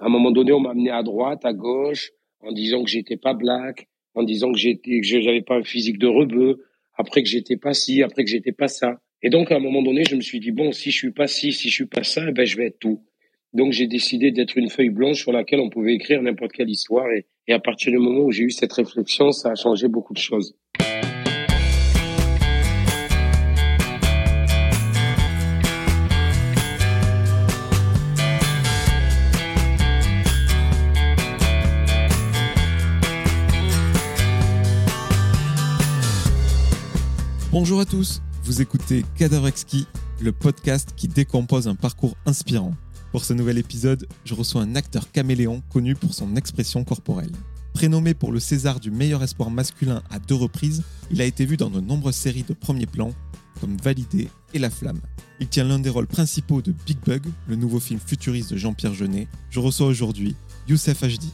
À un moment donné, on m'a amené à droite, à gauche, en disant que j'étais pas black, en disant que j'étais, que j'avais pas un physique de rebeu, après que j'étais pas ci, après que j'étais pas ça. Et donc, à un moment donné, je me suis dit, bon, si je suis pas ci, si je suis pas ça, eh ben, je vais être tout. Donc, j'ai décidé d'être une feuille blanche sur laquelle on pouvait écrire n'importe quelle histoire. Et, et à partir du moment où j'ai eu cette réflexion, ça a changé beaucoup de choses. Bonjour à tous, vous écoutez Cadavrexki, le podcast qui décompose un parcours inspirant. Pour ce nouvel épisode, je reçois un acteur caméléon connu pour son expression corporelle. Prénommé pour le César du meilleur espoir masculin à deux reprises, il a été vu dans de nombreuses séries de premier plan, comme Validé et La Flamme. Il tient l'un des rôles principaux de Big Bug, le nouveau film futuriste de Jean-Pierre Jeunet. Je reçois aujourd'hui Youssef Hd.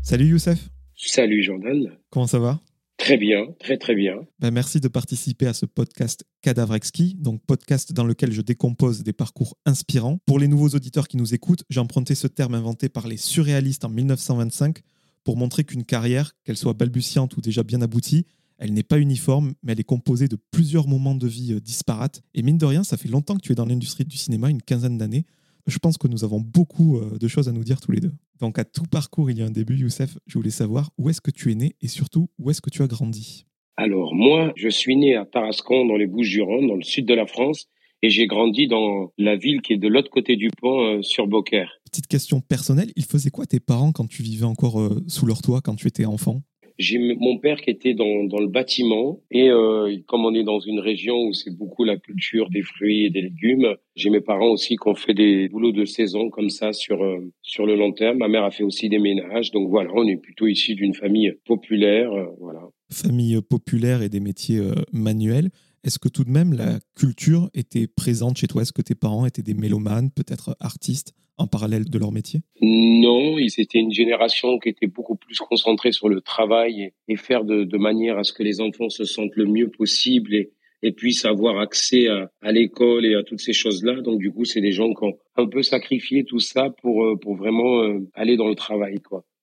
Salut Youssef Salut Jordan. Comment ça va? Très bien, très très bien. Ben, merci de participer à ce podcast Cadavrexki, donc podcast dans lequel je décompose des parcours inspirants. Pour les nouveaux auditeurs qui nous écoutent, j'ai emprunté ce terme inventé par les surréalistes en 1925 pour montrer qu'une carrière, qu'elle soit balbutiante ou déjà bien aboutie, elle n'est pas uniforme, mais elle est composée de plusieurs moments de vie euh, disparates. Et mine de rien, ça fait longtemps que tu es dans l'industrie du cinéma, une quinzaine d'années. Je pense que nous avons beaucoup euh, de choses à nous dire tous les deux. Donc à tout parcours, il y a un début, Youssef. Je voulais savoir où est-ce que tu es né et surtout où est-ce que tu as grandi? Alors moi, je suis né à Tarascon, dans les Bouches-du-Rhône, dans le sud de la France, et j'ai grandi dans la ville qui est de l'autre côté du pont, euh, sur Beaucaire. Petite question personnelle, ils faisaient quoi tes parents quand tu vivais encore euh, sous leur toit, quand tu étais enfant? J'ai mon père qui était dans, le bâtiment et euh, comme on est dans une région où c'est beaucoup la culture des fruits et des légumes, j'ai mes parents aussi qui ont fait des boulots de saison comme ça sur euh, sur le long terme. Ma mère a fait aussi des ménages, donc voilà, on est plutôt ici d'une famille populaire, euh, voilà. Famille populaire et des métiers manuels. Est-ce que tout de même la culture était présente chez toi? Est-ce que tes parents étaient des mélomanes, peut-être artistes? En parallèle de leur métier? Non, ils étaient une génération qui était beaucoup plus concentrée sur le travail et, faire de, manière à ce que les enfants se sentent le mieux possible et, puissent avoir accès à, l'école et à toutes ces choses-là. Donc du coup, c'est des gens qui ont un peu sacrifié tout ça pour euh, pour vraiment euh, aller dans le travail.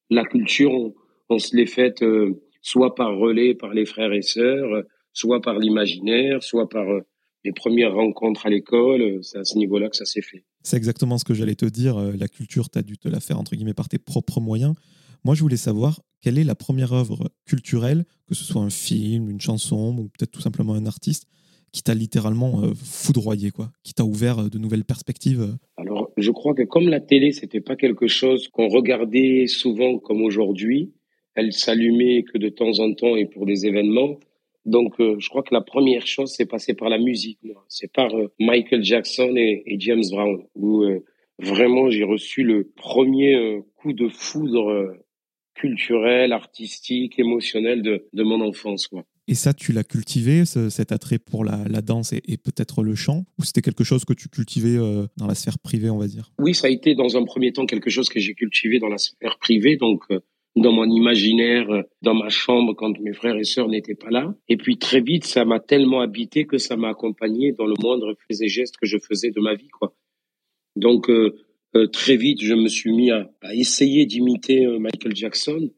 La culture, on, se l'est faite euh, soit par relais par les frères et sœurs, soit par l'imaginaire, soit par les premières rencontres à l'école. C'est à ce niveau-là que ça s'est fait. C'est exactement ce que j'allais te dire. Euh, la culture, tu as dû te la faire entre guillemets par tes propres moyens. Moi, je voulais savoir quelle est la première œuvre culturelle, que ce soit un film, une chanson ou peut-être tout simplement un artiste, qui t'a littéralement euh, foudroyé, quoi, qui t'a ouvert euh, de nouvelles perspectives. Alors, je crois que comme la télé, c'était pas quelque chose qu'on regardait souvent comme aujourd'hui, elle s'allumait que de temps en temps et pour des événements. Donc, euh, je crois que la première chose, c'est passer par la musique. C'est par euh, Michael Jackson et, James Brown, où euh, vraiment j'ai reçu le premier coup de foudre culturel, artistique, émotionnel de, de mon enfance. Quoi. Et ça, tu l'as cultivé, cet attrait pour la, la danse et, et peut-être le chant? Ou c'était quelque chose que tu cultivais dans la sphère privée, on va dire? Oui, ça a été dans un premier temps quelque chose que j'ai cultivé dans la sphère privée. Donc, dans mon imaginaire, euh, dans ma chambre quand mes frères et sœurs n'étaient pas là. Et puis très vite, ça m'a tellement habité que ça m'a accompagné dans le moindre fait et geste que je faisais de ma vie, quoi. Donc euh, euh, très vite, je me suis mis à, essayer d'imiter Michael Jackson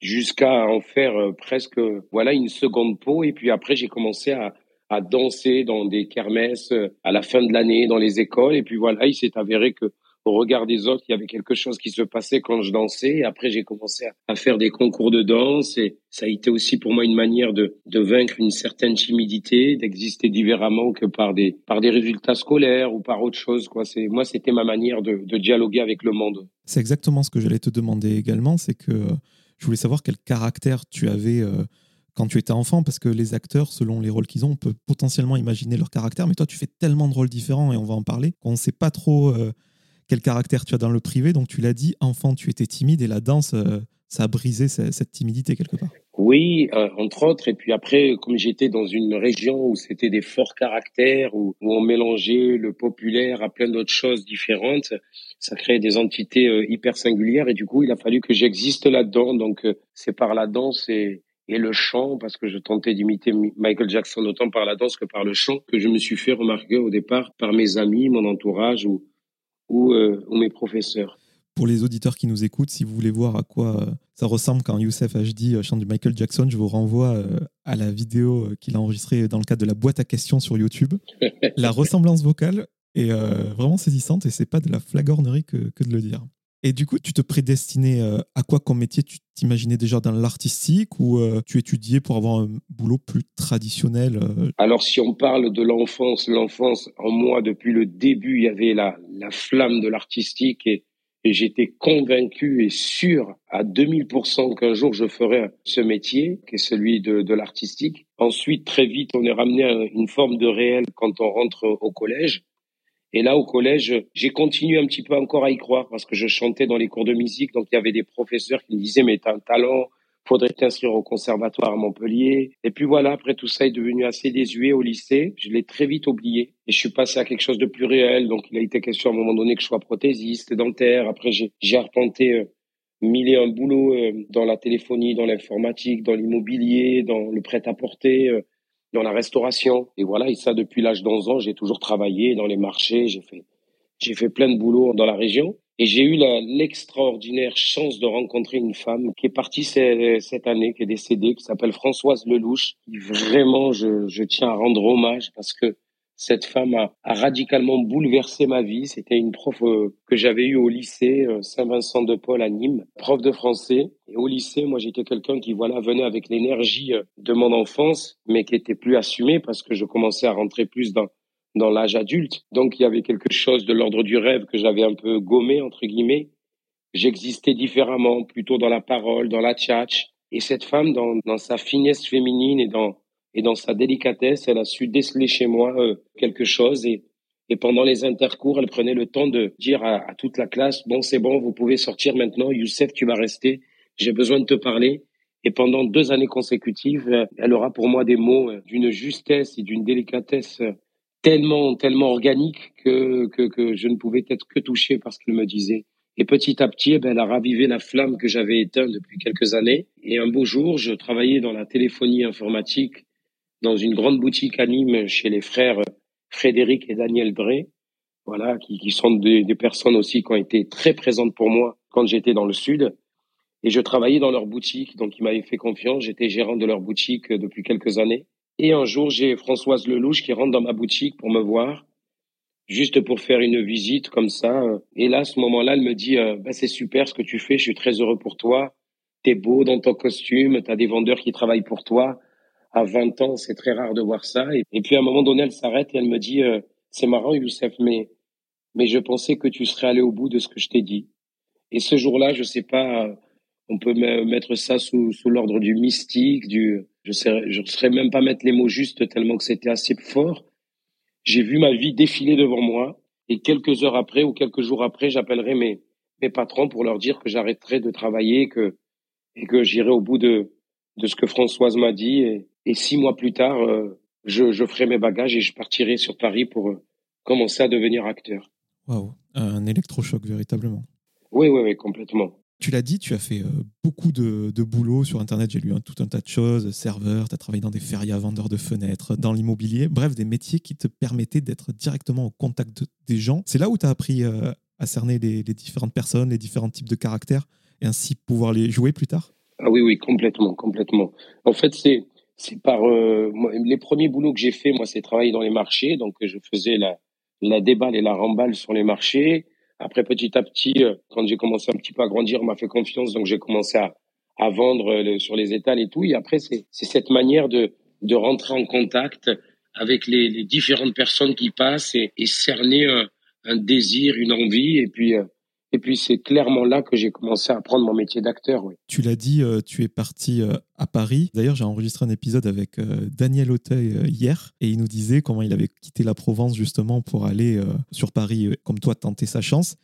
jusqu'à en faire presque voilà une seconde peau. Et puis après, j'ai commencé à danser dans des kermesses à la fin de l'année dans les écoles. Et puis voilà, il s'est avéré que au regard des autres, il y avait quelque chose qui se passait quand je dansais. Après, j'ai commencé à, faire des concours de danse et ça a été aussi pour moi une manière de, de vaincre une certaine timidité, d'exister différemment que par des, par des résultats scolaires ou par autre chose. Moi, c'était ma manière de, dialoguer avec le monde. C'est exactement ce que j'allais te demander également. C'est que je voulais savoir quel caractère tu avais. Euh, quand tu étais enfant, parce que les acteurs, selon les rôles qu'ils ont, on peut potentiellement imaginer leur caractère, mais toi, tu fais tellement de rôles différents, et on va en parler, qu'on ne sait pas trop euh, quel caractère tu as dans le privé. Donc tu l'as dit, enfant, tu étais timide et la danse, euh, ça a brisé cette timidité quelque part. Oui, euh, entre autres. Et puis après, comme j'étais dans une région où c'était des forts caractères, où, on mélangeait le populaire à plein d'autres choses différentes, ça créait des entités euh, hyper singulières. Et du coup, il a fallu que j'existe là-dedans. Donc c'est par la danse et, et le chant, parce que je tentais d'imiter Michael Jackson autant par la danse que par le chant, que je me suis fait remarquer au départ par mes amis, mon entourage ou, ou, euh, ou mes professeurs. Pour les auditeurs qui nous écoutent, si vous voulez voir à quoi euh, ça ressemble quand Youssef HD euh, chante du Michael Jackson, je vous renvoie à la vidéo qu'il a enregistrée dans le cadre de la boîte à questions sur YouTube. la ressemblance vocale est vraiment saisissante et c'est pas de la flagornerie que, que de le dire. Et du coup, tu te prédestinais euh, à quoi comme métier Tu t'imaginais déjà dans l'artistique ou euh, tu étudiais pour avoir un boulot plus traditionnel euh? Alors, si on parle de l'enfance, l'enfance, en moi, depuis le début, il y avait la, la flamme de l'artistique et, et j'étais convaincu et sûr à 2000% qu'un jour je ferais ce métier, qui est celui de, de l'artistique. Ensuite, très vite, on est ramené à une forme de réel quand on rentre au collège. Et là, au collège, j'ai continué un petit peu encore à y croire parce que je chantais dans les cours de musique. Donc, il y avait des professeurs qui me disaient, mais t'as un talent, faudrait t'inscrire au conservatoire à Montpellier. Et puis voilà, après tout ça est devenu assez désuet au lycée. Je l'ai très vite oublié et je suis passé à quelque chose de plus réel. Donc, il a été question à un moment donné que je sois prothésiste, dentaire. Après, j'ai arpenté euh, mille et un boulot euh, dans la téléphonie, dans l'informatique, dans l'immobilier, dans le prêt-à-porter. Euh, dans la restauration. Et voilà, et ça depuis l'âge d'11 ans, j'ai toujours travaillé dans les marchés, j'ai fait, j'ai fait plein de boulot dans la région. Et j'ai eu l'extraordinaire chance de rencontrer une femme qui est partie cette année, qui est décédée, qui s'appelle Françoise Lelouch. Vraiment, je, je tiens à rendre hommage parce que cette femme a, radicalement bouleversé ma vie. C'était une prof euh, que j'avais eue au lycée euh, Saint-Vincent de Paul à Nîmes, prof de français. Et au lycée, moi, j'étais quelqu'un qui, voilà, venait avec l'énergie euh, de mon enfance, mais qui était plus assumé parce que je commençais à rentrer plus dans dans l'âge adulte. Donc, il y avait quelque chose de l'ordre du rêve que j'avais un peu gommé, entre guillemets. J'existais différemment, plutôt dans la parole, dans la tchatch. Et cette femme, dans, dans sa finesse féminine et dans et dans sa délicatesse, elle a su déceler chez moi euh, quelque chose. Et, et pendant les intercours, elle prenait le temps de dire à, à toute la classe, bon, c'est bon, vous pouvez sortir maintenant. Youssef, tu vas rester. J'ai besoin de te parler. Et pendant deux années consécutives, euh, elle aura pour moi des mots euh, d'une justesse et d'une délicatesse tellement, tellement organique que, que, que je ne pouvais être que touché par ce qu'elle me disait. Et petit à petit, eh ben, elle a ravivé la flamme que j'avais éteinte depuis quelques années. Et un beau jour, je travaillais dans la téléphonie informatique dans une grande boutique à Nîmes chez les frères Frédéric et Daniel Drey, voilà, qui, qui sont des, des, personnes aussi qui ont été très présentes pour moi quand j'étais dans le sud. Et je travaillais dans leur boutique, donc ils m'avaient fait confiance. J'étais gérant de leur boutique depuis quelques années. Et un jour, j'ai Françoise Lelouch qui rentre dans ma boutique pour me voir, juste pour faire une visite comme ça. Et là, à ce moment-là, elle me dit bah, c'est super ce que tu fais, je suis très heureux pour toi. T'es beau dans ton costume, t'as des vendeurs qui travaillent pour toi à 20 ans, c'est très rare de voir ça. Et, puis à un moment donné, elle s'arrête et elle me dit, euh, c'est marrant, Youssef, mais, mais je pensais que tu serais allé au bout de ce que je t'ai dit. Et ce jour-là, je sais pas, on peut mettre ça sous, sous l'ordre du mystique, du, je sais, je saurais même pas mettre les mots justes tellement que c'était assez fort. J'ai vu ma vie défiler devant moi et quelques heures après ou quelques jours après, j'appellerai mes, mes patrons pour leur dire que j'arrêterai de travailler, que, et que j'irai au bout de, de ce que Françoise m'a dit et, et six mois plus tard, euh, je, je, ferai mes bagages et je partirai sur Paris pour euh, commencer à devenir acteur. Waouh, un électrochoc véritablement. Oui, oui, oui, complètement. Tu l'as dit, tu as fait euh, beaucoup de, de, boulot sur Internet. J'ai lu un, tout un tas de choses, serveur, tu as travaillé dans des férias, vendeurs de fenêtres, dans l'immobilier, bref, des métiers qui te permettaient d'être directement au contact des gens. C'est là où tu as appris à cerner les, les différentes personnes, les différents types de caractères, et ainsi pouvoir les jouer plus tard? Ah oui, oui, complètement, complètement. En fait, c'est c'est par euh, les premiers boulots que j'ai fait, moi, c'est travailler dans les marchés. Donc, je faisais la, la déballe et la remballe sur les marchés. Après, petit à petit, euh, quand j'ai commencé un petit peu à grandir, on m'a fait confiance, donc j'ai commencé à, à vendre euh, sur les étals et tout. Et après, c'est cette manière de, de rentrer en contact avec les, les différentes personnes qui passent et, et cerner un, un, désir, une envie, et puis et puis c'est clairement là que j'ai commencé à apprendre mon métier d'acteur. Tu l'as dit, euh, tu es parti euh, à Paris. D'ailleurs, j'ai enregistré un épisode avec euh, Daniel Auteuil hier et il nous disait comment il avait quitté la Provence justement pour aller sur Paris, comme toi, tenter sa chance.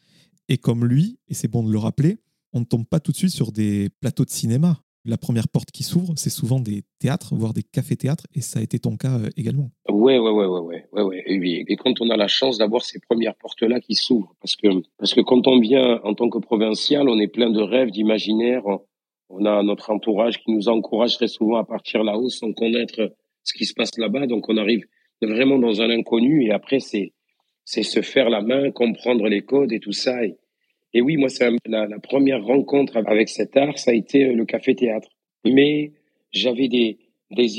Et comme lui, et c'est bon de le rappeler, on ne tombe pas tout de suite sur des plateaux de cinéma la première porte qui s'ouvre, c'est souvent des théâtres, voire des cafés-théâtres, et ça a été ton cas euh, également. Ouais, ouais, ouais, ouais, ouais, ouais, Et, et quand on a la chance d'avoir ces premières portes-là qui s'ouvrent, parce que parce que quand on vient en tant que provincial, on est plein de rêves, d'imaginaires, On a notre entourage qui nous encourage très souvent à partir là-haut sans connaître ce qui se passe là-bas. Donc on arrive vraiment dans un inconnu et après c'est c'est se faire la main, comprendre les codes et tout ça. Et oui, moi, c'est la, la, première rencontre avec cet art, ça a été euh, le café-théâtre. Mais j'avais des,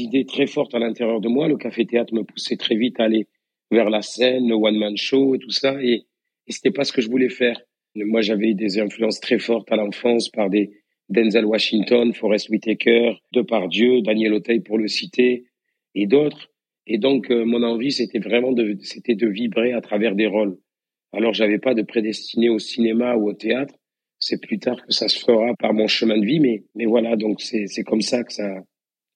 idées très fortes à l'intérieur de moi. Le café-théâtre me poussait très vite à aller vers la scène, le one-man show et tout ça. Et, c'était pas ce que je voulais faire. Moi, j'avais des influences très fortes à l'enfance par des Denzel Washington, Forrest Whitaker, Depardieu, Daniel Auteuil pour le citer, et d'autres. Et donc, euh, mon envie, c'était vraiment c'était de vibrer à travers des rôles. Alors, j'avais pas de prédestiné au cinéma ou au théâtre. C'est plus tard que ça se fera par mon chemin de vie, mais, mais voilà, donc c'est, comme ça que ça,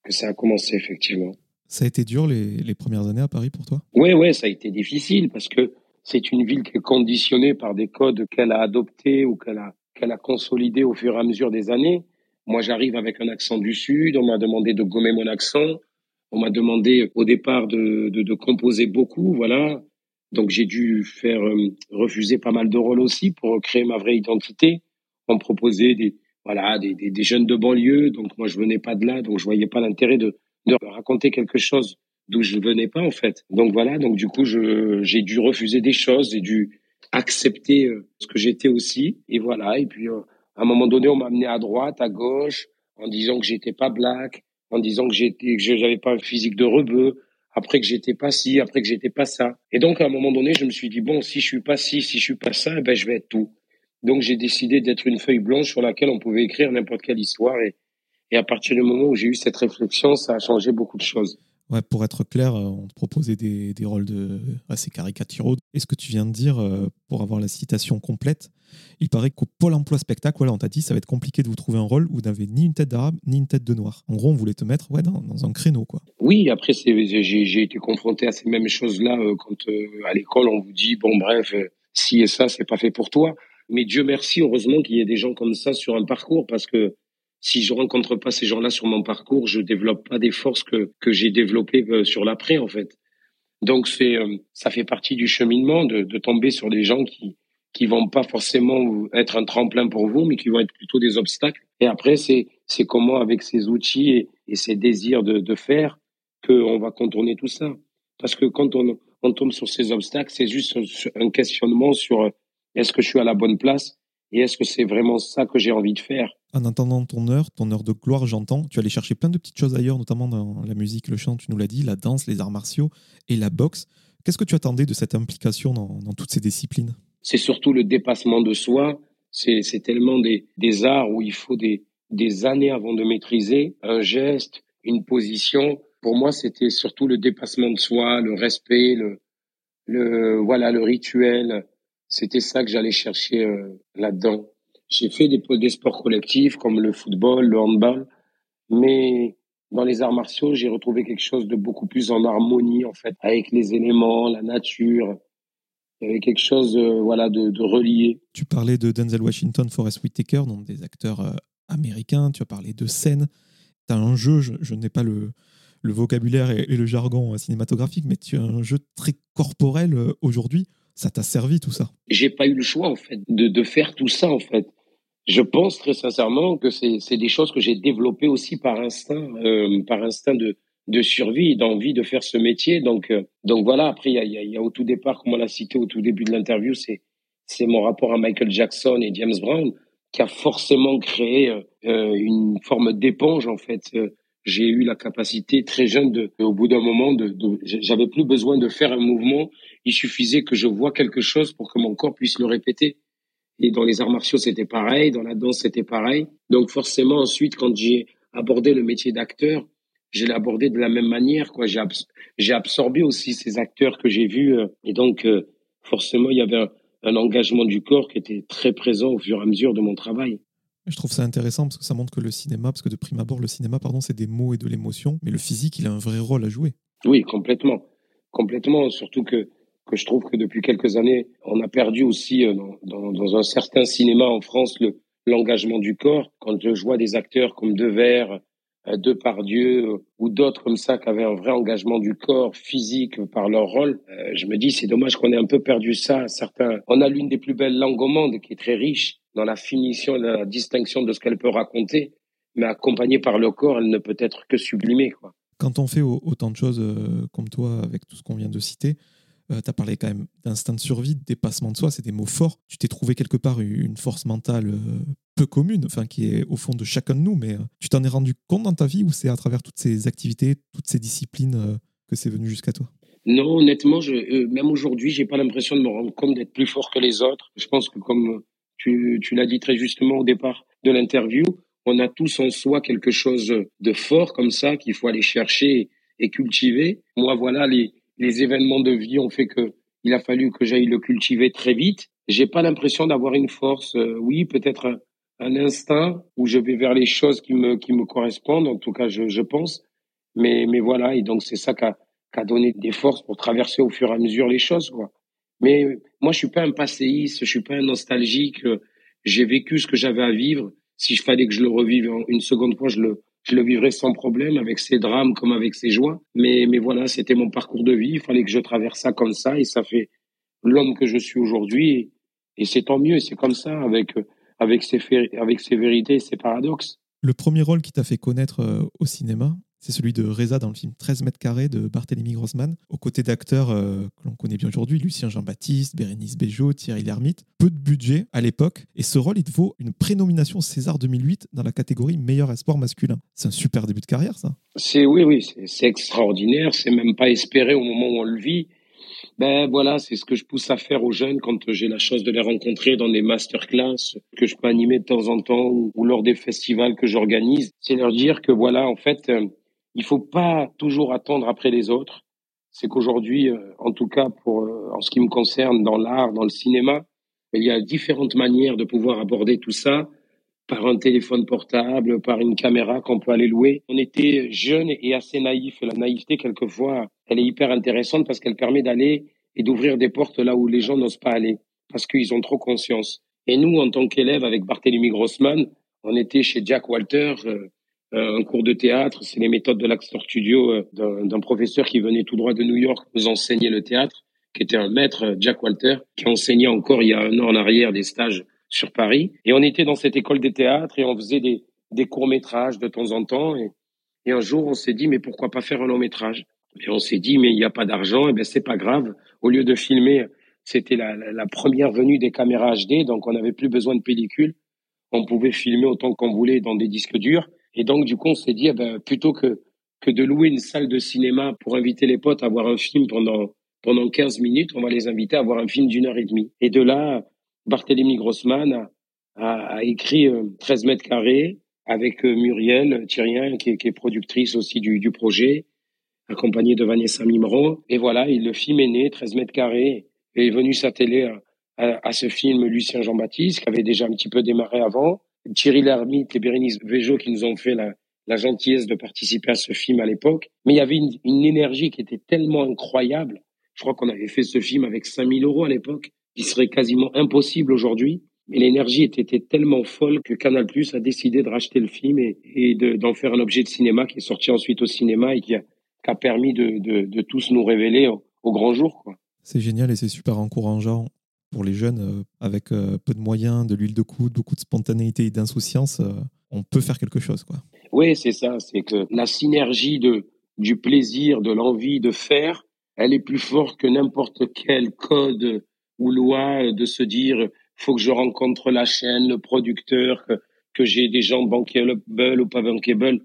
que ça a commencé, effectivement. Ça a été dur les, les premières années à Paris pour toi? Oui, ouais, ça a été difficile parce que c'est une ville qui est conditionnée par des codes qu'elle a adoptés ou qu'elle a, qu'elle a consolidés au fur et à mesure des années. Moi, j'arrive avec un accent du Sud, on m'a demandé de gommer mon accent. On m'a demandé au départ de, de, de, composer beaucoup, voilà. Donc j'ai dû faire euh, refuser pas mal de rôles aussi pour créer ma vraie identité. On me proposait des voilà des, des, des, jeunes de banlieue, donc moi je venais pas de là, donc je voyais pas l'intérêt de, de raconter quelque chose d'où je venais pas en fait. Donc voilà, donc du coup je j'ai dû refuser des choses, j'ai dû accepter euh, ce que j'étais aussi et voilà. Et puis euh, à un moment donné on m'a amené à droite, à gauche en disant que j'étais pas black, en disant que j'étais, que j'avais pas un physique de rebeu, après que j'étais pas ci, après que j'étais pas ça. Et donc, à un moment donné, je me suis dit, bon, si je suis pas ci, si je suis pas ça, eh ben, je vais être tout. Donc, j'ai décidé d'être une feuille blanche sur laquelle on pouvait écrire n'importe quelle histoire. Et, à partir du moment où j'ai eu cette réflexion, ça a changé beaucoup de choses. Ouais, pour être clair, euh, on te proposait des, des rôles de, assez caricaturaux. Et ce que tu viens de dire, euh, pour avoir la citation complète, il paraît qu'au Pôle emploi spectacle, voilà, on t'a dit ça va être compliqué de vous trouver un rôle où vous n'avez ni une tête d'arabe ni une tête de noir. En gros, on voulait te mettre ouais, dans, un créneau. Quoi. Oui, après, j'ai été confronté à ces mêmes choses-là euh, quand à l'école, on vous dit, bon, bref, si et ça, c'est pas fait pour toi. Mais Dieu merci, heureusement qu'il y ait des gens comme ça sur un parcours parce que si je rencontre pas ces gens-là sur mon parcours, je développe pas des forces que, que j'ai développées euh, sur l'après, en fait. Donc c'est, euh, ça fait partie du cheminement de, de tomber sur des gens qui, qui vont pas forcément être un tremplin pour vous, mais qui vont être plutôt des obstacles. Et après, c'est, c'est comment, avec ces outils et, ces désirs de, de faire, qu'on va contourner tout ça. Parce que quand on, on tombe sur ces obstacles, c'est juste un questionnement sur euh, est-ce que je suis à la bonne place et est-ce que c'est vraiment ça que j'ai envie de faire? En attendant ton heure, ton heure de gloire, j'entends, tu allais chercher plein de petites choses ailleurs, notamment dans la musique, le chant, tu nous l'as dit, la danse, les arts martiaux et la boxe. Qu'est-ce que tu attendais de cette implication dans, dans toutes ces disciplines? C'est surtout le dépassement de soi. C'est tellement des, des, arts où il faut des, des années avant de maîtriser un geste, une position. Pour moi, c'était surtout le dépassement de soi, le respect, le, le voilà, le rituel, c'était ça que j'allais chercher euh, là-dedans. J'ai fait des, des sports collectifs comme le football, le handball, mais dans les arts martiaux, j'ai retrouvé quelque chose de beaucoup plus en harmonie en fait avec les éléments, la nature. Il y avait quelque chose euh, voilà de, de, relié. Tu parlais de Denzel Washington, Forrest Whitaker, donc des acteurs euh, américains. Tu as parlé de scène. Tu as un jeu, je, je n'ai pas le, le vocabulaire et, et, le jargon cinématographique, mais tu as un jeu très corporel aujourd'hui ça t'a servi tout ça? J'ai pas eu le choix en fait de, de, faire tout ça en fait. Je pense très sincèrement que c'est des choses que j'ai développées aussi par instinct, euh, par instinct de, de survie, d'envie de faire ce métier. Donc, euh, donc voilà. Après, il y a, y, y a, au tout départ, comme on l'a cité au tout début de l'interview, c'est c'est mon rapport à Michael Jackson et James Brown qui a forcément créé euh, une forme d'éponge en fait. Euh, j'ai eu la capacité très jeune de, au bout d'un moment, de, de j'avais plus besoin de faire un mouvement il suffisait que je vois quelque chose pour que mon corps puisse le répéter. Et dans les arts martiaux, c'était pareil, dans la danse, c'était pareil. Donc forcément, ensuite, quand j'ai abordé le métier d'acteur, je l'ai abordé de la même manière. Quoi. J'ai, abs j'ai absorbé aussi ces acteurs que j'ai vus. Euh, et donc, euh, forcément, il y avait un, un, engagement du corps qui était très présent au fur et à mesure de mon travail. Je trouve ça intéressant parce que ça montre que le cinéma, parce que de prime abord, le cinéma, pardon, c'est des mots et de l'émotion, mais le physique, il a un vrai rôle à jouer. Oui, complètement. Complètement. Surtout que que je trouve que depuis quelques années, on a perdu aussi euh, dans, dans, un certain cinéma en France le l'engagement du corps. Quand je vois des acteurs comme Devers, Euh, ou d'autres comme ça qui avaient un vrai engagement du corps physique par leur rôle, je me dis c'est dommage qu'on ait un peu perdu ça. Certains, on a l'une des plus belles langues au monde qui est très riche dans la finition et la distinction de ce qu'elle peut raconter. mais accompagnée par le corps, elle ne peut être que sublimée. Quoi. Quand on fait autant de choses euh, comme toi, avec tout ce qu'on vient de citer, euh, tu as parlé quand même d'instinct de survie, de dépassement de soi, c'est des mots forts. Tu t'es trouvé quelque part une force mentale euh, peu commune, enfin qui est au fond de chacun de nous, mais tu t'en es rendu compte dans ta vie ou c'est à travers toutes ces activités, toutes ces disciplines que c'est venu jusqu'à toi? Non, honnêtement, même aujourd'hui, j'ai pas l'impression de me rendre compte d'être plus fort que les autres. Je pense que comme tu l'as dit très justement au départ de l'interview, on a tous en soi quelque chose de fort comme ça qu'il faut aller chercher et cultiver. Moi, voilà, les, les événements de vie ont fait que il a fallu que j'aille le cultiver très vite. J'ai pas l'impression d'avoir une force. Euh, oui, peut-être un, instinct où je vais vers les choses qui me qui me correspondent. En tout cas, je, je pense. Mais mais voilà, et donc c'est ça qui a, donné des forces pour traverser au fur et à mesure les choses, quoi. Mais moi, je suis pas un passéiste, je suis pas un nostalgique. J'ai vécu ce que j'avais à vivre si je fallait que je le revive une seconde fois, je le, je le vivrais sans problème, avec ses drames comme avec ses joies. Mais, mais voilà, c'était mon parcours de vie. Il fallait que je traverse ça comme ça, et ça fait l'homme que je suis aujourd'hui. Et, c'est tant mieux, c'est comme ça, avec, avec, ses, avec ses vérités et ses paradoxes. Le premier rôle qui t'a fait connaître euh, au cinéma, c'est celui de Reza dans le film 13 mètres carrés de Barthélemy Grossman, aux côtés d'acteurs euh, que l'on connaît bien aujourd'hui, Lucien Jean-Baptiste, Bérénice Bejo, Thierry Lhermitte. Peu de budget à l'époque, et ce rôle, il vaut une prénomination César 2008 dans la catégorie meilleur espoir masculin. C'est un super début de carrière, ça. C'est oui, oui, c'est extraordinaire. C'est même pas espéré au moment où on le vit. Ben voilà, c'est ce que je pousse à faire aux jeunes quand j'ai la chance de les rencontrer dans des masterclass que je peux animer de temps en temps ou, ou lors des festivals que j'organise. C'est leur dire que voilà, en fait, euh, il faut pas toujours attendre après les autres. C'est qu'aujourd'hui, euh, en tout cas pour euh, en ce qui me concerne dans l'art, dans le cinéma, il y a différentes manières de pouvoir aborder tout ça par un téléphone portable, par une caméra qu'on peut aller louer. On était jeunes et assez naïfs. La naïveté, quelquefois, elle est hyper intéressante parce qu'elle permet d'aller et d'ouvrir des portes là où les gens n'osent pas aller parce qu'ils ont trop conscience. Et nous, en tant qu'élèves, avec Barthélemy Grossman, on était chez Jack Walter, euh, un cours de théâtre. C'est les méthodes de l'Actor Studio euh, d'un professeur qui venait tout droit de New York nous enseigner le théâtre, qui était un maître, Jack Walter, qui enseignait encore il y a un an en arrière des stages sur Paris. Et on était dans cette école de théâtre et on faisait des, des courts-métrages de temps en temps. Et, et un jour, on s'est dit, mais pourquoi pas faire un long-métrage Et on s'est dit, mais il n'y a pas d'argent, et eh ben c'est pas grave. Au lieu de filmer, c'était la, la, la, première venue des caméras HD, donc on n'avait plus besoin de pellicule. On pouvait filmer autant qu'on voulait dans des disques durs. Et donc, du coup, on s'est dit, eh ben, plutôt que, que de louer une salle de cinéma pour inviter les potes à voir un film pendant, pendant 15 minutes, on va les inviter à voir un film d'une heure et demie. Et de là, Barthélemy Grossman a, a, a écrit 13 euh, mètres carrés avec euh, Muriel Thierrien, qui est, qui est productrice aussi du, du projet, accompagnée de Vanessa Mimron. Et voilà, et le film est né, 13 mètres carrés, et est venu s'atteler à, à, à, ce film Lucien Jean-Baptiste, qui avait déjà un petit peu démarré avant. Thierry Lhermitte et Bérénice Véjo qui nous ont fait la, gentillesse de participer à ce film à l'époque. Mais il y avait une, énergie qui était tellement incroyable. Je crois qu'on avait fait ce film avec 5000 euros à l'époque, qui serait quasiment impossible aujourd'hui. Mais l'énergie était, tellement folle que Canal Plus a décidé de racheter le film et, d'en faire un objet de cinéma qui est sorti ensuite au cinéma et qui a, permis de, tous nous révéler au, au grand jour. C'est génial et c'est super encourageant pour les jeunes, euh, avec euh, peu de moyens, de l'huile de coude, beaucoup de spontanéité et d'insouciance, euh, on peut faire quelque chose. Quoi. Oui, c'est ça. C'est que la synergie de, du plaisir, de l'envie de faire, elle est plus forte que n'importe quel code ou loi de se dire faut que je rencontre la chaîne, le producteur, que, j'ai des gens bankable ou pas bankable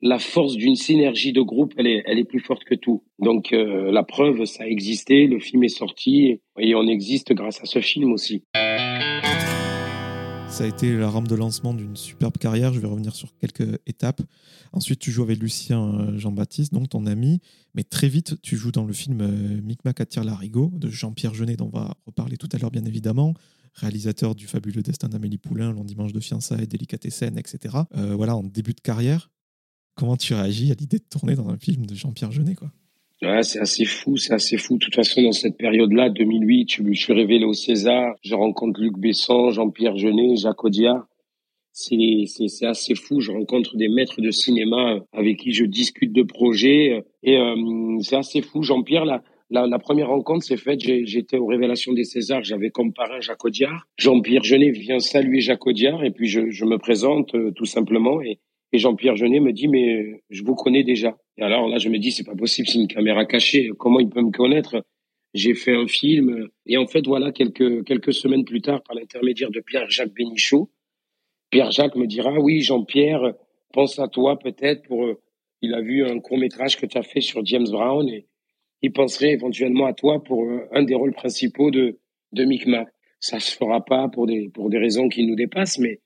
la force d'une synergie de groupe, elle est, elle est plus forte que tout. Donc euh, la preuve, ça a existé, le film est sorti et on existe grâce à ce film aussi. Ça a été la rampe de lancement d'une superbe carrière. Je vais revenir sur quelques étapes. Ensuite, tu joues avec Lucien euh, Jean-Baptiste, donc ton ami. Mais très vite, tu joues dans le film euh, Micmac attire l'arigot de Jean-Pierre Jeunet, dont on va reparler tout à l'heure, bien évidemment. Réalisateur du fabuleux destin d'Amélie Poulain, Long dimanche de fiançailles, Délicatessen, etc. Voilà, en début de carrière, Comment tu réagis à l'idée de tourner dans un film de Jean-Pierre Jeunet quoi c'est assez fou, c'est assez fou. De toute façon, dans cette période-là, 2008, je, suis révélé au César, je rencontre Luc Besson, Jean-Pierre Jeunet, Jacques Audiard. C'est, assez fou. Je rencontre des maîtres de cinéma avec qui je discute de projets. Et euh, c'est assez fou. Jean-Pierre, la, première rencontre s'est faite, j'étais aux Révélations des Césars, j'avais comme parrain Jacques Audiard. Jean-Pierre Jeunet vient saluer Jacques Audiard et puis je, je me présente euh, tout simplement et, Et Jean-Pierre Jeunet me dit, mais je vous connais déjà. Et alors là, je me dis, c'est pas possible, c'est une caméra cachée. Comment il peut me connaître? J'ai fait un film. Et en fait, voilà, quelques, quelques semaines plus tard, par l'intermédiaire de Pierre-Jacques Bénichot, Pierre-Jacques me dira, oui, Jean-Pierre, pense à toi peut-être pour... Euh, il a vu un court métrage que tu as fait sur James Brown et il penserait éventuellement à toi pour euh, un des rôles principaux de, de Micmac. Ça se fera pas pour des, pour des raisons qui nous dépassent, mais,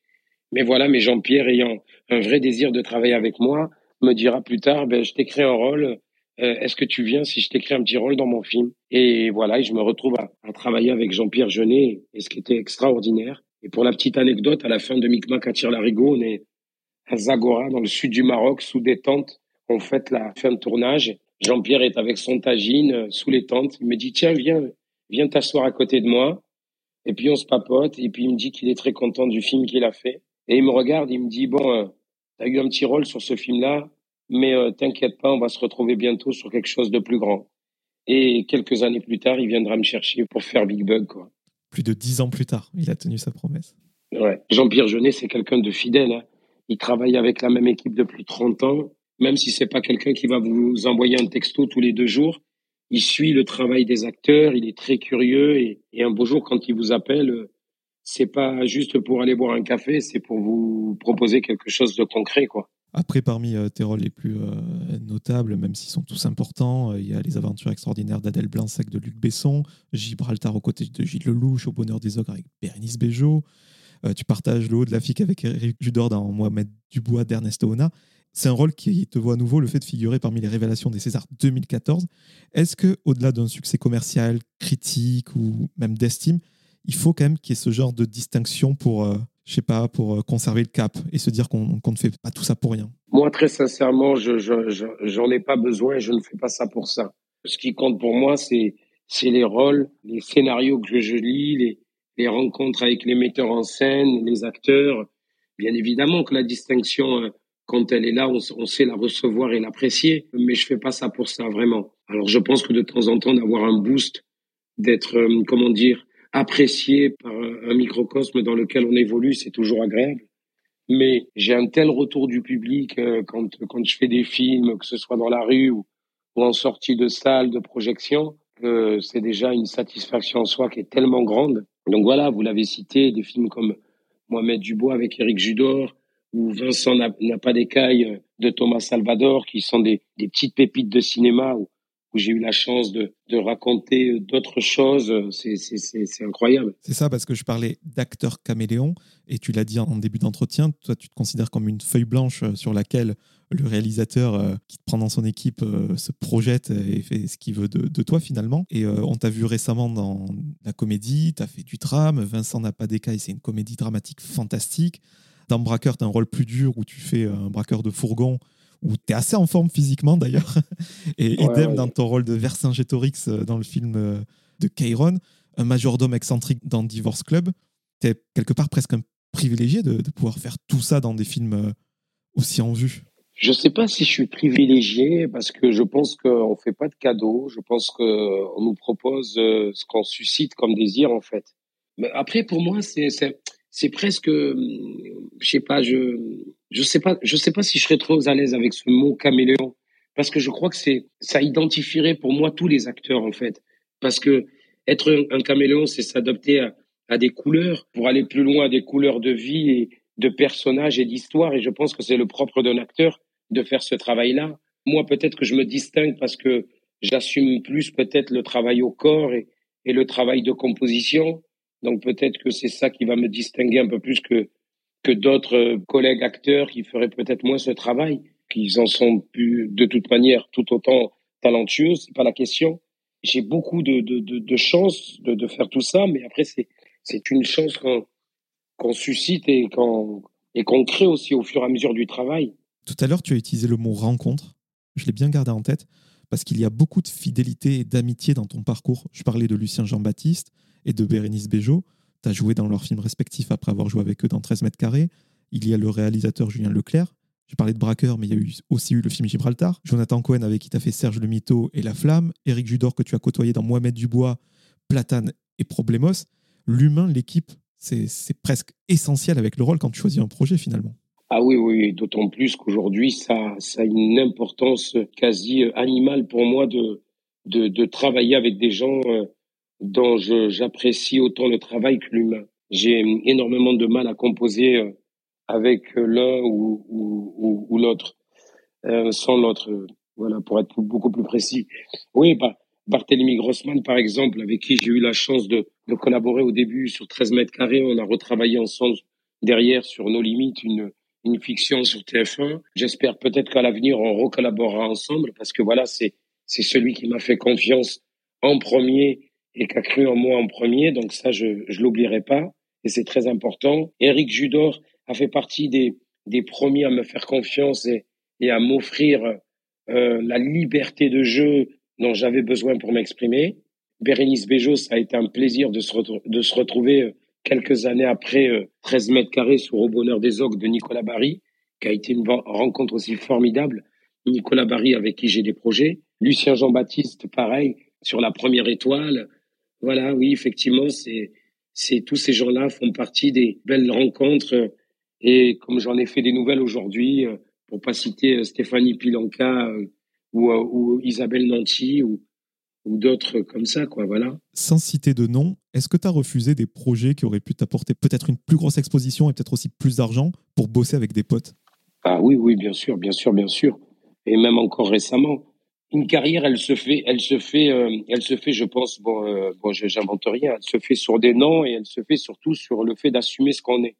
mais voilà, mais Jean-Pierre ayant un vrai désir de travailler avec moi, me dira plus tard, ben, je t'écris un rôle, euh, est-ce que tu viens si je t'écris un petit rôle dans mon film? Et voilà, et je me retrouve à, à travailler avec Jean-Pierre Jeunet, et ce qui était extraordinaire. Et pour la petite anecdote, à la fin de Micmac à Tire-Larigot, on est à Zagora, dans le sud du Maroc, sous des tentes. On fait la fin de tournage. Jean-Pierre est avec son tagine euh, sous les tentes. Il me dit, tiens, viens, viens t'asseoir à côté de moi. Et puis on se papote. Et puis il me dit qu'il est très content du film qu'il a fait. Et il me regarde, il me dit, bon, euh, tu as eu un petit rôle sur ce film-là, mais euh, t'inquiète pas, on va se retrouver bientôt sur quelque chose de plus grand. Et quelques années plus tard, il viendra me chercher pour faire Big Bug. Quoi. Plus de dix ans plus tard, il a tenu sa promesse. Ouais. Jean-Pierre Jeunet, c'est quelqu'un de fidèle. Hein. Il travaille avec la même équipe depuis 30 ans, même si c'est pas quelqu'un qui va vous envoyer un texto tous les deux jours. Il suit le travail des acteurs, il est très curieux et, et un beau jour, quand il vous appelle, c'est pas juste pour aller boire un café, c'est pour vous proposer quelque chose de concret, quoi. Après, parmi euh, tes rôles les plus euh, notables, même s'ils sont tous importants, euh, il y a les aventures extraordinaires d'Adèle Blanc-Sec de Luc Besson, Gibraltar aux côtés de Gilles Lelouch, Au bonheur des ogres avec Bérénice Bejo, tu partages le haut de la fique avec Eric Judor dans Mohamed Dubois d'Ernest Ona. C'est un rôle qui te voit à nouveau le fait de figurer parmi les révélations des Césars 2014. Est-ce que, au-delà d'un succès commercial, critique ou même d'estime, il faut quand même qu'il y ait ce genre de distinction pour, euh, je sais pas, pour euh, conserver le cap et se dire qu'on ne fait pas tout ça pour rien Moi, très sincèrement, je j'en ai pas besoin je ne fais pas ça pour ça. Ce qui compte pour moi, c'est c'est les rôles, les scénarios que je lis, les, les rencontres avec les metteurs en scène, les acteurs. Bien évidemment que la distinction, euh, quand elle est là, on, on sait la recevoir et l'apprécier, mais je fais pas ça pour ça vraiment. Alors je pense que de temps en temps d'avoir un boost, d'être, comment dire, apprécié par un microcosme dans lequel on évolue, c'est toujours agréable. Mais j'ai un tel retour du public euh, quand, quand je fais des films, que ce soit dans la rue ou, en sortie de salle de projection, que c'est déjà une satisfaction en soi qui est tellement grande. Donc voilà, vous l'avez cité, des films comme Mohamed Dubois avec Eric Judor ou Vincent n'a pas d'écaille de Thomas Salvador, qui sont des, des petites pépites de cinéma où j'ai eu la chance de, raconter d'autres choses. C'est incroyable. C'est ça, parce que je parlais d'acteur caméléon, et tu l'as dit en début d'entretien, toi tu te considères comme une feuille blanche euh, sur laquelle le réalisateur euh, qui te prend dans son équipe euh, se projette et fait ce qu'il veut de, toi finalement. Et on t'a vu récemment dans la comédie, tu as fait du drame, Vincent n'a pas d'écaille, c'est une comédie dramatique fantastique. Dans Braqueur, tu as un rôle plus dur où tu fais un braqueur de fourgon où tu es assez en forme physiquement d'ailleurs. Et idem dans ton rôle de Vercingétorix euh, dans le film euh, de Kairon, un majordome excentrique dans Divorce Club. Tu es quelque part presque un privilégié de, pouvoir faire tout ça dans des films euh, aussi en vue. Je ne sais pas si je suis privilégié parce que je pense qu'on ne fait pas de cadeaux. Je pense qu'on nous propose ce qu'on suscite comme désir en fait. Mais après, pour moi, c'est c'est presque, je sais pas, je je sais pas, je sais pas si je serais trop à l'aise avec ce mot caméléon parce que je crois que c'est ça identifierait pour moi tous les acteurs en fait. Parce que être un, caméléon c'est s'adapter à, à, des couleurs pour aller plus loin des couleurs de vie et de personnages et d'histoire et je pense que c'est le propre d'un acteur de faire ce travail là moi peut-être que je me distingue parce que j'assume plus peut-être le travail au corps et le travail de composition. Donc peut-être que c'est ça qui va me distinguer un peu plus que que d'autres collègues acteurs qui feraient peut-être moins ce travail, qu'ils en sont de toute manière tout autant talentueux, c'est pas la question. J'ai beaucoup de, de, de, chance de, de, faire tout ça, mais après c'est c'est une chance qu'on qu'on suscite et qu'on et qu'on crée aussi au fur et à mesure du travail. Tout à l'heure, tu as utilisé le mot rencontre. Je l'ai bien gardé en tête parce qu'il y a beaucoup de fidélité et d'amitié dans ton parcours. Je parlais de Lucien Jean-Baptiste, et de Bérénice Bejo. Tu as joué dans leurs films respectifs après avoir joué avec eux dans 13 mètres carrés. Il y a le réalisateur Julien Leclerc. J'ai parlé de Braqueur, mais il y a eu aussi eu le film Gibraltar. Jonathan Cohen avec qui tu as fait Serge le Mito et La Flamme. Éric Judor que tu as côtoyé dans Mohamed Dubois, Platane et Problemos. L'humain, l'équipe, c'est presque essentiel avec le rôle quand tu choisis un projet finalement. Ah oui, oui, d'autant plus qu'aujourd'hui, ça, a une importance quasi animale pour moi de, de, de travailler avec des gens euh, dont j'apprécie autant le travail que l'humain. J'ai énormément de mal à composer euh, avec l'un ou, ou, ou, l'autre, euh, sans l'autre. Voilà, pour être beaucoup plus précis. Oui, bah, Barthélemy Grossman, par exemple, avec qui j'ai eu la chance de, de, collaborer au début sur 13 mètres carrés. On a retravaillé ensemble derrière sur Nos Limites, une, une fiction sur TF1. J'espère peut-être qu'à l'avenir, on recollaborera ensemble parce que voilà, c'est celui qui m'a fait confiance en premier et qui a cru en moi en premier. Donc ça, je ne l'oublierai pas et c'est très important. Eric Judor a fait partie des, des premiers à me faire confiance et, et à m'offrir euh, la liberté de jeu dont j'avais besoin pour m'exprimer. Bérénice Béjos, a été un plaisir de se, de se retrouver euh, quelques années après 13 euh, mètres carrés sur Au Bonheur des Ogres de Nicolas Barry, qui a été une rencontre aussi formidable. Nicolas Barry avec qui j'ai des projets. Lucien Jean-Baptiste, pareil, sur la première étoile. Voilà, oui, effectivement, c'est, c'est tous ces gens-là font partie des belles rencontres. Et comme j'en ai fait des nouvelles aujourd'hui, euh, pour pas citer euh, Stéphanie Pilanka euh, ou, ou Isabelle Nanty ou, ou d'autres comme ça, quoi, voilà. Sans citer de nom, est-ce que tu as refusé des projets qui auraient pu t'apporter peut-être une plus grosse exposition et peut-être aussi plus d'argent pour bosser avec des potes? Ah oui, oui, bien sûr, bien sûr, bien sûr. Et même encore récemment une carrière, elle se fait, elle se fait, euh, elle se fait, je pense, bon, euh, bon, j'invente rien, elle se fait sur des noms et elle se fait surtout sur le fait d'assumer ce qu'on est.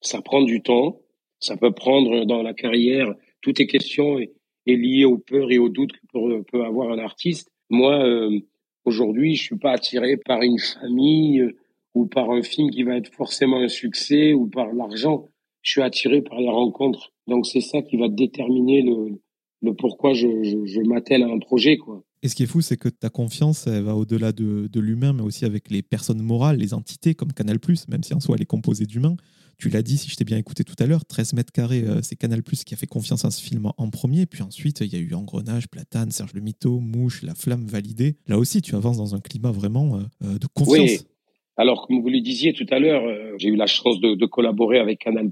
Ça prend du temps, ça peut prendre dans la carrière, toutes les questions est, est liées aux peurs et aux doutes que peut, peut avoir un artiste. Moi, euh, aujourd'hui, je suis pas attiré par une famille euh, ou par un film qui va être forcément un succès ou par l'argent. Je suis attiré par la rencontre. Donc c'est ça qui va déterminer le, le pourquoi je, je, m'attelle à un projet. Quoi. Et ce qui est fou, c'est que ta confiance, elle va au-delà de, de l'humain, mais aussi avec les personnes morales, les entités comme Canal, même si en soi elle est composée d'humains. Tu l'as dit, si je t'ai bien écouté tout à l'heure, 13 mètres carrés, euh, c'est Canal qui a fait confiance à ce film en premier. Puis ensuite, il y a eu Engrenage, Platane, Serge Le Mito, Mouche, La Flamme validée. Là aussi, tu avances dans un climat vraiment euh, euh, de confiance. Oui. Alors, comme vous le disiez tout à l'heure, j'ai eu la chance de, de collaborer avec Canal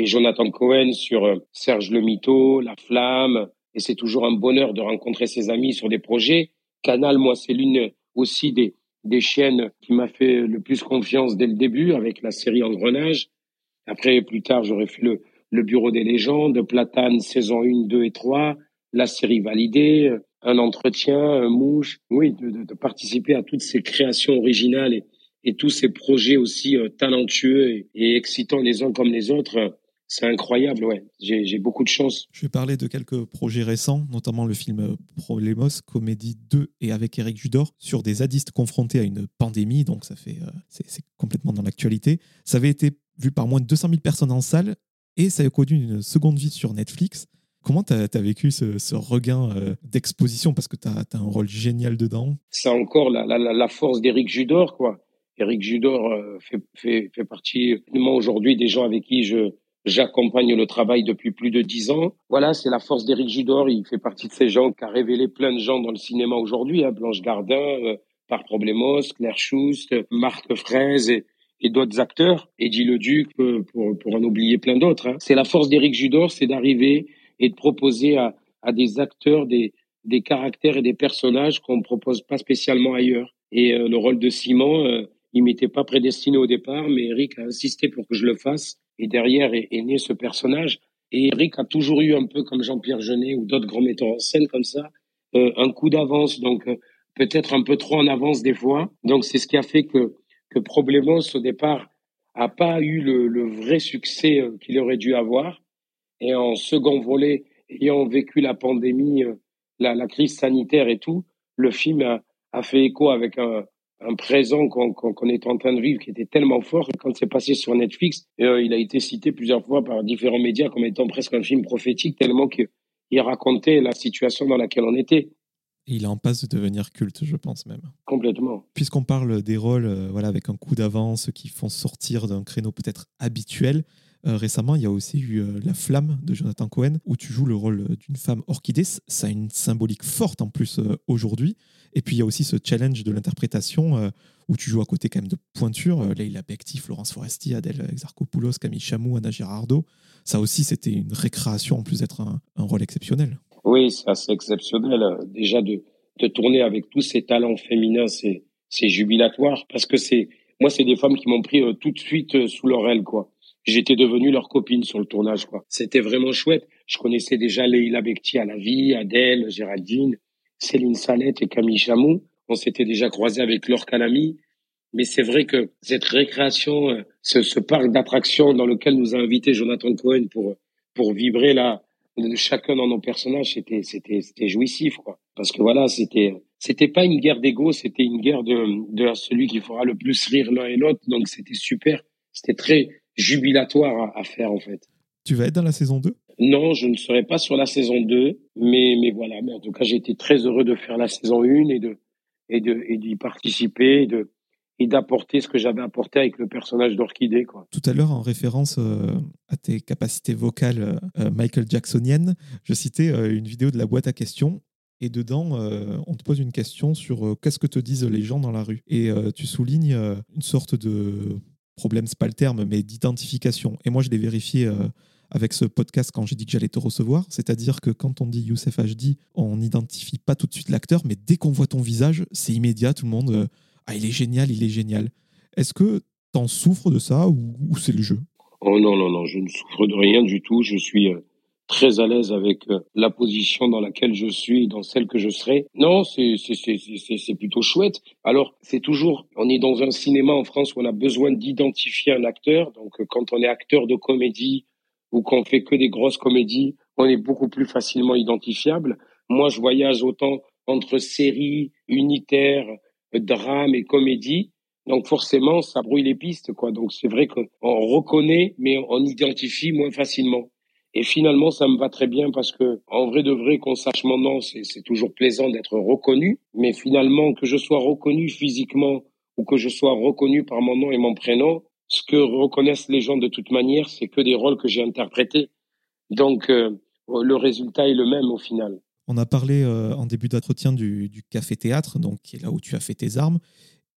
et Jonathan Cohen sur euh, Serge Le Mito, La Flamme. Et c'est toujours un bonheur de rencontrer ses amis sur des projets. Canal, moi, c'est l'une aussi des, des chaînes qui m'a fait le plus confiance dès le début avec la série Engrenage. Après, plus tard, j'aurais fait le, le Bureau des légendes, Platane, saison 1, 2 et 3, la série validée, un entretien, un mouche. Oui, de, de, de participer à toutes ces créations originales et, et tous ces projets aussi euh, talentueux et, et, excitants les uns comme les autres. C'est incroyable, ouais. J'ai beaucoup de chance. Je vais parler de quelques projets récents, notamment le film Problemos, Comédie 2 et avec Eric Judor, sur des zadistes confrontés à une pandémie, donc ça fait, euh, c'est complètement dans l'actualité. Ça avait été vu par moins de 200 000 personnes en salle et ça a connu une seconde vie sur Netflix. Comment tu as, vécu ce, regain euh, d'exposition? Parce que tu as, as, un rôle génial dedans. C'est encore la, la, la force d'Eric Judor, quoi. Eric Judor euh, fait, fait, fait partie, moi aujourd'hui, des gens avec qui je, J'accompagne le travail depuis plus de dix ans. Voilà, c'est la force d'Éric Judor. Il fait partie de ces gens qui a révélé plein de gens dans le cinéma aujourd'hui. Hein. Blanche Gardin, euh, Par Problemos, Claire Schust, Marc Fraise et, et d'autres acteurs. Eddie Leduc, euh, pour, pour en oublier plein d'autres. Hein. C'est la force d'Éric Judor, c'est d'arriver et de proposer à, à des acteurs des, des caractères et des personnages qu'on ne propose pas spécialement ailleurs. Et euh, le rôle de Simon, euh, il m'était pas prédestiné au départ, mais Eric a insisté pour que je le fasse. Et derrière est, né ce personnage. Et Eric a toujours eu un peu comme Jean-Pierre Jeunet ou d'autres grands metteurs en scène comme ça, euh, un coup d'avance, donc euh, peut-être un peu trop en avance des fois. Donc c'est ce qui a fait que que Problemos au départ a pas eu le, vrai succès euh, qu'il aurait dû avoir. Et en second volet, ayant vécu la pandémie, la, la, crise sanitaire et tout, le film a, a fait écho avec un, un présent qu'on qu'on est en train de vivre qui était tellement fort que quand c'est passé sur Netflix, euh, il a été cité plusieurs fois par différents médias comme étant presque un film prophétique tellement qu'il racontait la situation dans laquelle on était. il est en passe de devenir culte, je pense même. Complètement. Puisqu'on parle des rôles euh, voilà, avec un coup d'avance qui font sortir d'un créneau peut-être habituel, euh, récemment, il y a aussi eu La Flamme de Jonathan Cohen, où tu joues le rôle d'une femme orchidée. Ça a une symbolique forte en plus aujourd'hui. Et puis il y a aussi ce challenge de l'interprétation euh, où tu joues à côté quand même de pointures, euh, Leila Bekti, Florence Foresti, Adèle Exarchopoulos, Camille Chamou, Anna Girardot. Ça aussi, c'était une récréation en plus d'être un, rôle exceptionnel. Oui, c'est assez exceptionnel. Déjà de, de tourner avec tous ces talents féminins, c'est jubilatoire parce que c'est moi c'est des femmes qui m'ont pris euh, tout de suite euh, sous leur aile quoi. J'étais devenue leur copine sur le tournage quoi. C'était vraiment chouette. Je connaissais déjà Leila Bekti à la vie, Adèle, Géraldine, Céline Salette et Camille Chamou. On s'était déjà croisés avec Laure Calami. Mais c'est vrai que cette récréation, euh, ce, ce parc d'attractions dans lequel nous a invité Jonathan Cohen pour pour vibrer là, chacun dans nos personnages, c'était c'était c'était jouissif quoi. Parce que voilà, c'était c'était pas une guerre d'ego, c'était une guerre de, de celui qui fera le plus rire l'un et l'autre. Donc c'était super, c'était très jubilatoire à, faire en fait. Tu vas être dans la saison 2 Non, je ne serai pas sur la saison 2, mais, mais voilà. Mais en tout cas, j'ai été très heureux de faire la saison 1 et de et de et d'y participer et de et d'apporter ce que j'avais apporté avec le personnage d'Orchidée. Quoi. Tout à l'heure, en référence euh, à tes capacités vocales euh, Michael Jacksoniennes, je citais euh, une vidéo de la boîte à questions et dedans, on te pose une question sur qu'est-ce que te disent les gens dans la rue? Et tu soulignes une sorte de problème, c'est pas le terme, mais d'identification. Et moi, je l'ai vérifié avec ce podcast quand j'ai dit que j'allais te recevoir. C'est-à-dire que quand on dit Youssef HD, on n'identifie pas tout de suite l'acteur, mais dès qu'on voit ton visage, c'est immédiat. Tout le monde, ah, il est génial, il est génial. Est-ce que tu en souffres de ça ou, ou c'est le jeu? Oh non, non, non, je ne souffre de rien du tout. Je suis très à l'aise avec euh, la position dans laquelle je suis, dans celle que je serai. Non, c'est c'est plutôt chouette. Alors c'est toujours, on est dans un cinéma en France où on a besoin d'identifier un acteur. Donc euh, quand on est acteur de comédie ou qu'on fait que des grosses comédies, on est beaucoup plus facilement identifiable. Moi, je voyage autant entre séries, unitaires, drames et comédies. Donc forcément, ça brouille les pistes, quoi. Donc c'est vrai qu'on reconnaît, mais on identifie moins facilement. Et finalement, ça me va très bien parce que, en vrai de vrai, qu'on sache mon nom, c'est toujours plaisant d'être reconnu. Mais finalement, que je sois reconnu physiquement ou que je sois reconnu par mon nom et mon prénom, ce que reconnaissent les gens de toute manière, c'est que des rôles que j'ai interprétés. Donc, euh, le résultat est le même au final. On a parlé euh, en début d'entretien du, café-théâtre, donc qui est là où tu as fait tes armes.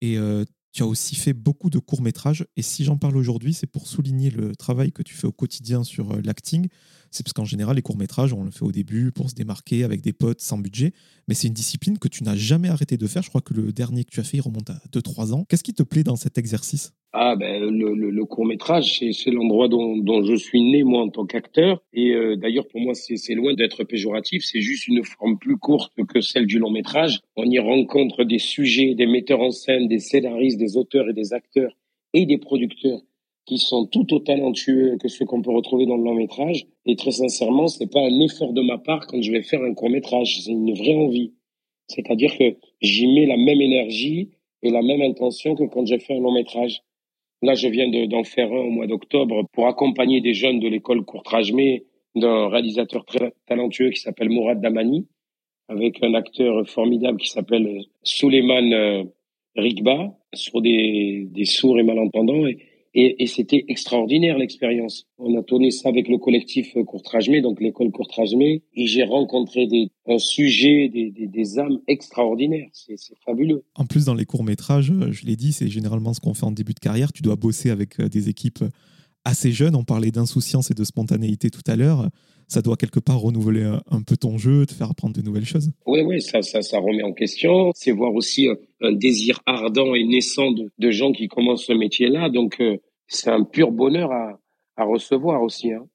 Et euh, tu as aussi fait beaucoup de courts-métrages. Et si j'en parle aujourd'hui, c'est pour souligner le travail que tu fais au quotidien sur euh, l'acting. C'est parce qu'en général, les courts-métrages, on le fait au début pour se démarquer avec des potes sans budget. Mais c'est une discipline que tu n'as jamais arrêté de faire. Je crois que le dernier que tu as fait, il remonte à 2-3 ans. Qu'est-ce qui te plaît dans cet exercice? Ah ben le, le, court métrage, c'est l'endroit dont, dont, je suis né moi en tant qu'acteur. Et euh, d'ailleurs pour moi c'est loin d'être péjoratif, c'est juste une forme plus courte que celle du long métrage. On y rencontre des sujets, des metteurs en scène, des scénaristes, des auteurs et des acteurs et des producteurs qui sont tout autant talentueux que ceux qu'on peut retrouver dans le long métrage. Et très sincèrement, c'est pas un effort de ma part quand je vais faire un court métrage, c'est une vraie envie. C'est-à-dire que j'y mets la même énergie et la même intention que quand j'ai fait un long métrage. Là, je viens d'en faire un au mois d'octobre pour accompagner des jeunes de l'école Courtrajmé d'un réalisateur très talentueux qui s'appelle Mourad Damani, avec un acteur formidable qui s'appelle Suleiman euh, Rigba, sur des, des sourds et malentendants. Et, c'était extraordinaire l'expérience. On a tourné ça avec le collectif Courtrajmé, donc l'école Courtrajmé, et j'ai rencontré des, un sujet, des, des, âmes extraordinaires. C'est fabuleux. En plus, dans les courts-métrages, euh, je l'ai dit, c'est généralement ce qu'on fait en début de carrière. Tu dois bosser avec euh, des équipes assez jeunes. On parlait d'insouciance et de spontanéité tout à l'heure ça doit quelque part renouveler un, peu ton jeu, te faire apprendre de nouvelles choses. Oui, oui, ça, ça, remet en question. C'est voir aussi un, désir ardent et naissant de, de, gens qui commencent ce métier-là. Donc, euh, c'est un pur bonheur à, à recevoir aussi. Hein.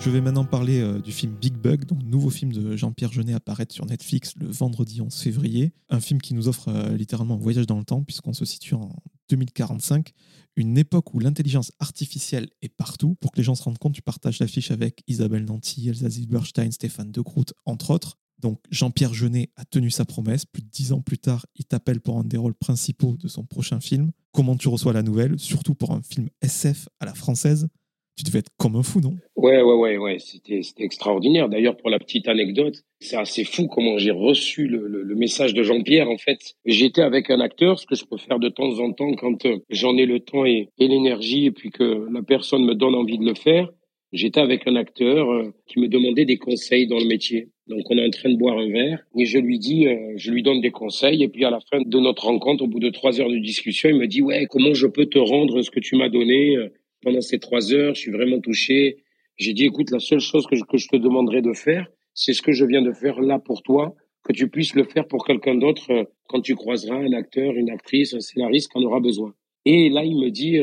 Je vais maintenant parler euh, du film Big Bug, donc nouveau film de Jean-Pierre Jeunet apparaître sur Netflix le vendredi 11 février. Un film qui nous offre euh, littéralement un voyage dans le temps puisqu'on se situe en 2045, une époque où l'intelligence artificielle est partout. Pour que les gens se rendent compte, tu partages l'affiche avec Isabelle Nanty, Elsa Zilberstein, Stéphane De Groot, entre autres. Donc Jean-Pierre Jeunet a tenu sa promesse. Plus de dix ans plus tard, il t'appelle pour un des rôles principaux de son prochain film. Comment tu reçois la nouvelle, surtout pour un film SF à la française tu devais être comme un fou, non? Ouais, ouais, ouais, ouais. C'était, extraordinaire. D'ailleurs, pour la petite anecdote, c'est assez fou comment j'ai reçu le, message de Jean-Pierre. En fait, j'étais avec un acteur, ce que je peux faire de temps en temps quand euh, j'en ai le temps et, l'énergie, et puis que la personne me donne envie de le faire. J'étais avec un acteur euh, qui me demandait des conseils dans le métier. Donc on est en train de boire un verre et je lui dis, euh, je lui donne des conseils et puis à la fin de notre rencontre, au bout de trois heures de discussion, il me dit ouais comment je peux te rendre ce que tu m'as donné pendant ces trois heures. Je suis vraiment touché. J'ai dit écoute la seule chose que je, que je te demanderai de faire, c'est ce que je viens de faire là pour toi, que tu puisses le faire pour quelqu'un d'autre quand tu croiseras un acteur, une actrice, un scénariste qui en aura besoin. Et là il me dit,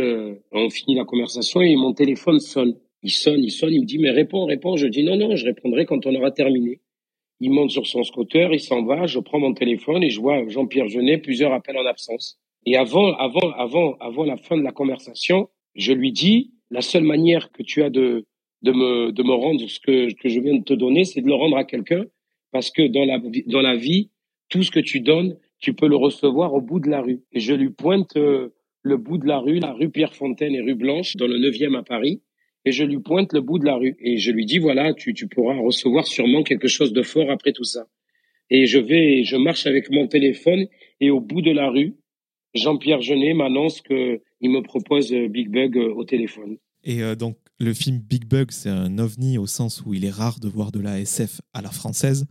on finit la conversation et mon téléphone sonne. Il sonne, il sonne, il me dit, mais réponds, réponds. Je dis, non, non, je répondrai quand on aura terminé. Il monte sur son scooter, il s'en va, je prends mon téléphone et je vois Jean-Pierre Jeunet, plusieurs appels en absence. Et avant, avant, avant, avant la fin de la conversation, je lui dis, la seule manière que tu as de, de me, de me rendre ce que, que je viens de te donner, c'est de le rendre à quelqu'un, parce que dans la, dans la vie, tout ce que tu donnes, tu peux le recevoir au bout de la rue. Et je lui pointe euh, le bout de la rue, la rue Pierre-Fontaine et rue Blanche, dans le 9e à Paris et je lui pointe le bout de la rue et je lui dis voilà, tu, tu pourras recevoir sûrement quelque chose de fort après tout ça. Et je vais, je marche avec mon téléphone et au bout de la rue, Jean-Pierre Jeunet m'annonce que il me propose Big Bug euh, au téléphone. Et euh, donc le film Big Bug, c'est un ovni au sens où il est rare de voir de la SF à la française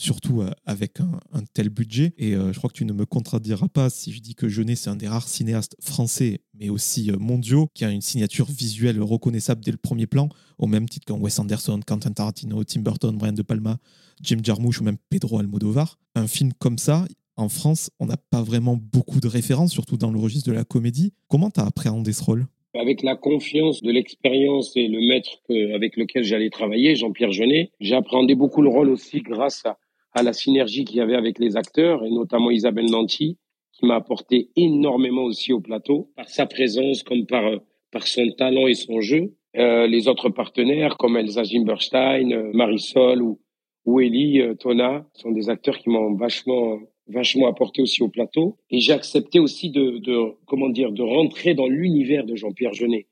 surtout euh, avec un, tel budget. Et je crois que tu ne me contrediras pas si je dis que Jeunet, c'est un des rares cinéastes français, mais aussi mondiaux, qui a une signature visuelle reconnaissable dès le premier plan, au même titre qu'un Wes Anderson, Quentin Tarantino, Tim Burton, Brian De Palma, Jim Jarmusch ou même Pedro Almodovar. Un film comme ça, en France, on n'a pas vraiment beaucoup de références, surtout dans le registre de la comédie. Comment tu as appréhendé ce rôle avec la confiance de l'expérience et le maître avec lequel j'allais travailler, Jean-Pierre Jeunet, j'ai appréhendé beaucoup le rôle aussi grâce à, la synergie qu'il y avait avec les acteurs, et notamment Isabelle Nanty, qui m'a apporté énormément aussi au plateau, par sa présence comme par, par son talent et son jeu. Euh, les autres partenaires, comme Elsa Zimberstein, euh, Marisol ou, ou Ellie euh, Tona, sont des acteurs qui m'ont vachement vachement apporté aussi au plateau. Et j'ai accepté aussi de, comment dire, de rentrer dans l'univers de Jean-Pierre Jeunet.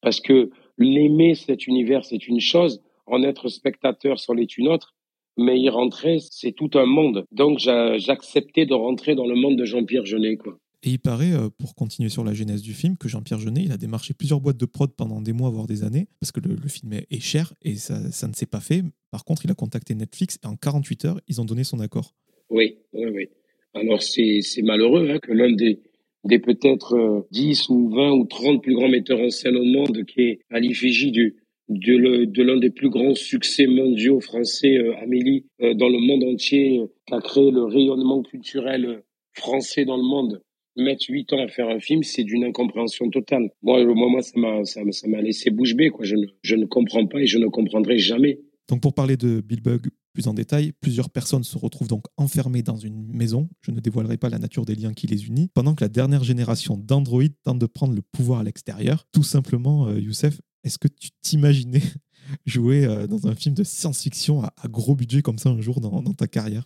Parce que l'aimer, cet univers, c'est une chose. En être spectateur, c'en est une autre mais y rentrer, c'est tout un monde. Donc j'acceptais de rentrer dans le monde de Jean-Pierre Jeunet. Quoi. Et il paraît, euh, pour continuer sur la genèse du film, que Jean-Pierre Jeunet, il a démarché plusieurs boîtes de prod pendant des mois, voire des années, parce que le, film est cher et ça, ça ne s'est pas fait. Par contre, il a contacté Netflix et en 48 heures, ils ont donné son accord. Oui, oui, oui. Alors c'est malheureux hein, que l'un des, des peut-être 10 euh, ou 20 ou 30 plus grands metteurs en scène au monde, qui est à l'effigie de l'un des plus grands succès mondiaux français, euh, Amélie, euh, dans le monde entier, qui a créé le rayonnement culturel français dans le monde, mettre huit ans à faire un film, c'est d'une incompréhension totale. Moi, moi, moi ça m'a ça, laissé bouche bée. Je, ne, je ne comprends pas et je ne comprendrai jamais. Donc pour parler de Bill Bug plus en détail, plusieurs personnes se retrouvent donc enfermées dans une maison. Je ne dévoilerai pas la nature des liens qui les unit. Pendant que la dernière génération d'Android tente de prendre le pouvoir à l'extérieur, tout simplement, Youssef, est-ce que tu t'imaginais jouer euh, dans un film de science-fiction à, gros budget comme ça un jour dans, ta carrière?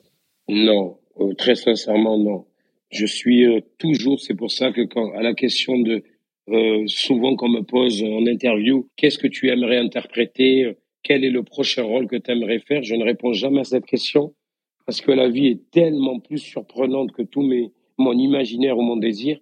Non, euh, très sincèrement, non. Je suis euh, toujours, c'est pour ça que quand, à la question de, souvent qu'on me pose en interview, qu'est-ce que tu aimerais interpréter? Quel est le prochain rôle que tu aimerais faire? Je ne réponds jamais à cette question parce que la vie est tellement plus surprenante que tout mes, mon imaginaire ou mon désir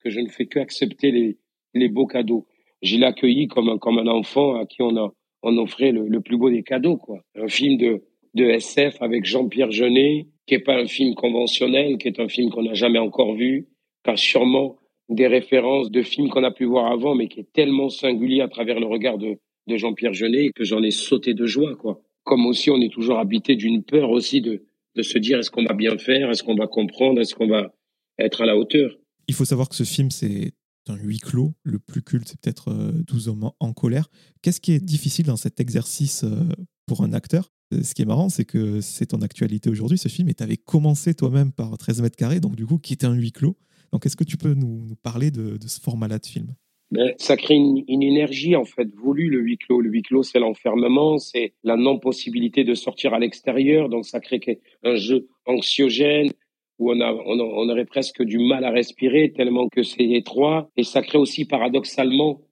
que je ne fais que accepter les, les beaux cadeaux je l'ai comme un, comme un enfant à qui on, a, on offrait le, le plus beau des cadeaux. Quoi. Un film de, de SF avec Jean-Pierre Jeunet, qui est pas un film conventionnel, qui est un film qu'on n'a jamais encore vu, qui a sûrement des références de films qu'on a pu voir avant, mais qui est tellement singulier à travers le regard de, de Jean-Pierre Jeunet que j'en ai sauté de joie. quoi. Comme aussi, on est toujours habité d'une peur aussi de, de se dire est-ce qu'on va bien faire, est-ce qu'on va comprendre, est-ce qu'on va être à la hauteur? Il faut savoir que ce film, c'est un huis clos. Le plus culte, c'est peut-être 12 euh, hommes en colère. Qu'est-ce qui est difficile dans cet exercice euh, pour un acteur? Euh, ce qui est marrant, c'est que c'est ton actualité aujourd'hui, ce film, et tu avais commencé toi-même par 13 mètres carrés, donc du coup, qui était un huis clos. Donc, est-ce que tu peux nous, parler de, ce format-là de film? Ben, ça crée une, une, énergie en fait voulue le huis clos. Le huis clos, c'est l'enfermement, c'est la non-possibilité de sortir à l'extérieur, donc ça crée un jeu anxiogène, où on, a, on, aurait presque du mal à respirer tellement que c'est étroit. Et ça crée aussi paradoxalement,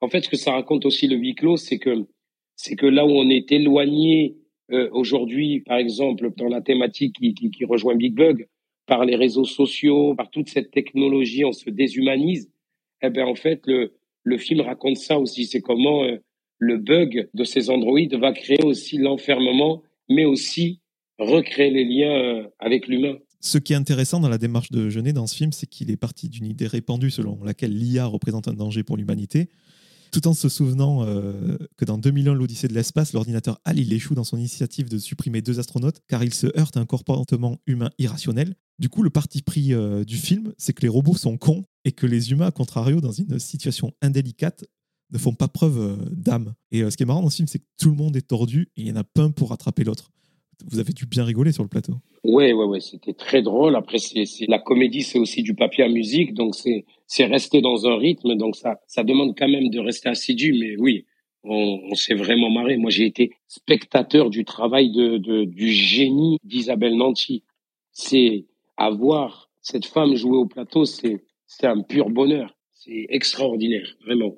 en fait, ce que ça raconte aussi le huis clos, c'est que c'est que là où on est éloigné euh, aujourd'hui, par exemple, dans la thématique qui, qui, qui, rejoint Big Bug, par les réseaux sociaux, par toute cette technologie, on se déshumanise. Eh ben en fait, le, le film raconte ça aussi. C'est comment euh, le bug de ces androïdes va créer aussi l'enfermement, mais aussi recréer les liens euh, avec l'humain. Ce qui est intéressant dans la démarche de Genet dans ce film, c'est qu'il est parti d'une idée répandue selon laquelle l'IA représente un danger pour l'humanité, tout en se souvenant euh, que dans 2001, l'Odyssée de l'espace, l'ordinateur HAL il échoue dans son initiative de supprimer deux astronautes car il se heurte à un comportement humain irrationnel. Du coup, le parti pris du film, c'est que les robots sont cons et que les humains, à contrario, dans une situation indélicate, ne font pas preuve euh, d'âme. Et ce qui est marrant dans ce film, c'est que tout le monde est tordu et il n'y en a pas un pour rattraper l'autre. Vous avez dû bien rigoler sur le plateau. Ouais, ouais, ouais, c'était très drôle. Après, c'est, la comédie, c'est aussi du papier à musique, donc c'est, rester dans un rythme, donc ça, ça demande quand même de rester assidu. Mais oui, on, s'est vraiment marré. Moi, j'ai été spectateur du travail de du génie d'Isabelle Nanty. C'est avoir cette femme jouer au plateau, c'est, c'est un pur bonheur. C'est extraordinaire, vraiment.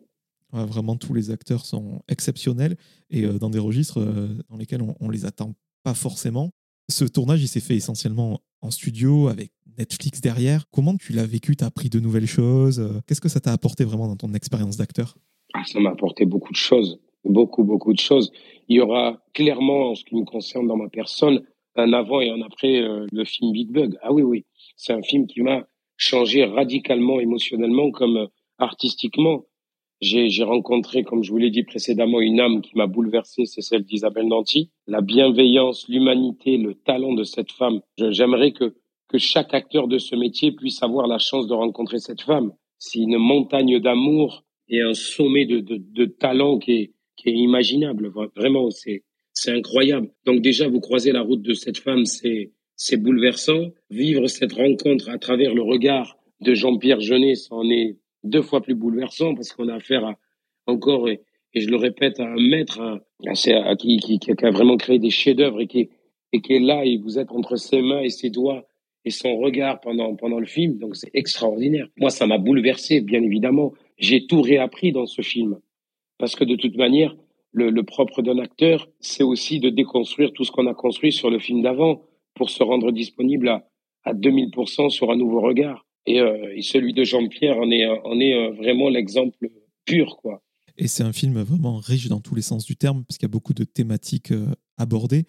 vraiment, tous les acteurs sont exceptionnels et euh, dans des registres euh, dans lesquels on, on les attend pas forcément. Ce tournage, il s'est fait essentiellement en studio avec Netflix derrière. Comment tu l'as vécu? Tu as appris de nouvelles choses? Qu'est-ce que ça t'a apporté vraiment dans ton expérience d'acteur? Ah, Ça m'a apporté beaucoup de choses. Beaucoup, beaucoup de choses. Il y aura clairement, en ce qui me concerne dans ma personne, un avant et un après euh, le film Big Bug. Ah oui, oui. C'est un film qui m'a changé radicalement émotionnellement comme euh, artistiquement. J'ai rencontré, comme je vous l'ai dit précédemment, une âme qui m'a bouleversé, c'est celle d'Isabelle Nanty. La bienveillance, l'humanité, le talent de cette femme. J'aimerais que, que chaque acteur de ce métier puisse avoir la chance de rencontrer cette femme. C'est une montagne d'amour et un sommet de, de, de talent qui est, qui est imaginable. Vraiment, c'est incroyable. Donc déjà, vous croisez la route de cette femme, c'est, c'est bouleversant. Vivre cette rencontre à travers le regard de Jean-Pierre Jeunet, c'en est deux fois plus bouleversant parce qu'on a affaire à encore, et, je le répète, à un maître à, qui, qui, qui, a vraiment créé des chefs-d'œuvre et qui, et qui est là et vous êtes entre ses mains et ses doigts et son regard pendant, pendant le film. Donc c'est extraordinaire. Moi, ça m'a bouleversé, bien évidemment. J'ai tout réappris dans ce film. Parce que de toute manière, le, le propre d'un acteur, c'est aussi de déconstruire tout ce qu'on a construit sur le film d'avant pour se rendre disponible à, à 2000% sur un nouveau regard. Euh, et, celui de Jean-Pierre en est, en est euh, vraiment l'exemple pur. quoi. Et c'est un film vraiment riche dans tous les sens du terme, parce qu'il y a beaucoup de thématiques euh, abordées.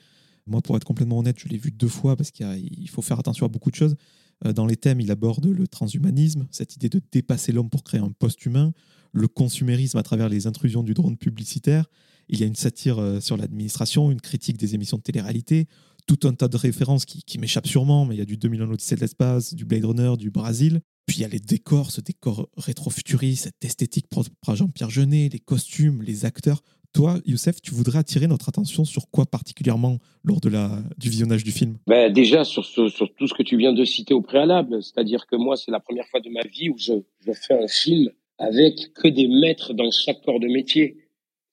Moi, pour être complètement honnête, je l'ai vu deux fois, parce qu'il faut faire attention à beaucoup de choses. Dans les thèmes, il aborde le transhumanisme, cette idée de dépasser l'homme pour créer un post-humain, le consumérisme à travers les intrusions du drone publicitaire. Il y a une satire sur l'administration, une critique des émissions de télé-réalité, tout un tas de références qui, qui m'échappent sûrement, mais il y a du 2001 l'Odyssée de l'espace, du Blade Runner, du Brésil. Puis il y a les décors, ce décor rétro-futuriste, cette esthétique propre à Jean-Pierre Jeunet, les costumes, les acteurs. Toi, Youssef, tu voudrais attirer notre attention sur quoi particulièrement lors de la, du visionnage du film? Ben Déjà sur, sur, tout ce que tu viens de citer au préalable. C'est-à-dire que moi, c'est la première fois de ma vie où je, je fais un film avec que des maîtres dans chaque corps de métier.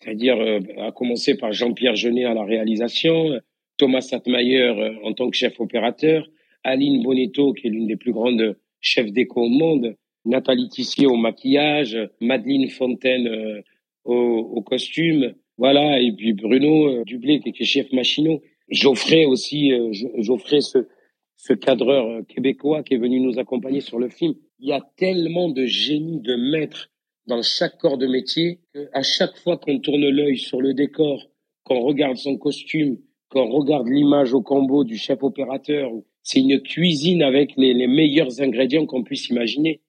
C'est-à-dire, euh, à commencer par Jean-Pierre Jeunet à la réalisation, Thomas Sattmeyer euh, en tant que chef opérateur, Aline Bonetto, qui est l'une des plus grandes chefs d'éco au monde, Nathalie Tissier au maquillage, Madeleine Fontaine euh, au, costume, voilà, et puis Bruno euh, Dublé, qui est chef machinot. Geoffrey aussi, Geoffrey, ce, ce cadreur québécois qui est venu nous accompagner sur le film. Il y a tellement de génie, de maîtres dans chaque corps de métier qu'à chaque fois qu'on tourne l'œil sur le décor, qu'on regarde son costume, quand on regarde l'image au combo du chef opérateur, c'est une cuisine avec les, meilleurs ingrédients qu'on puisse imaginer.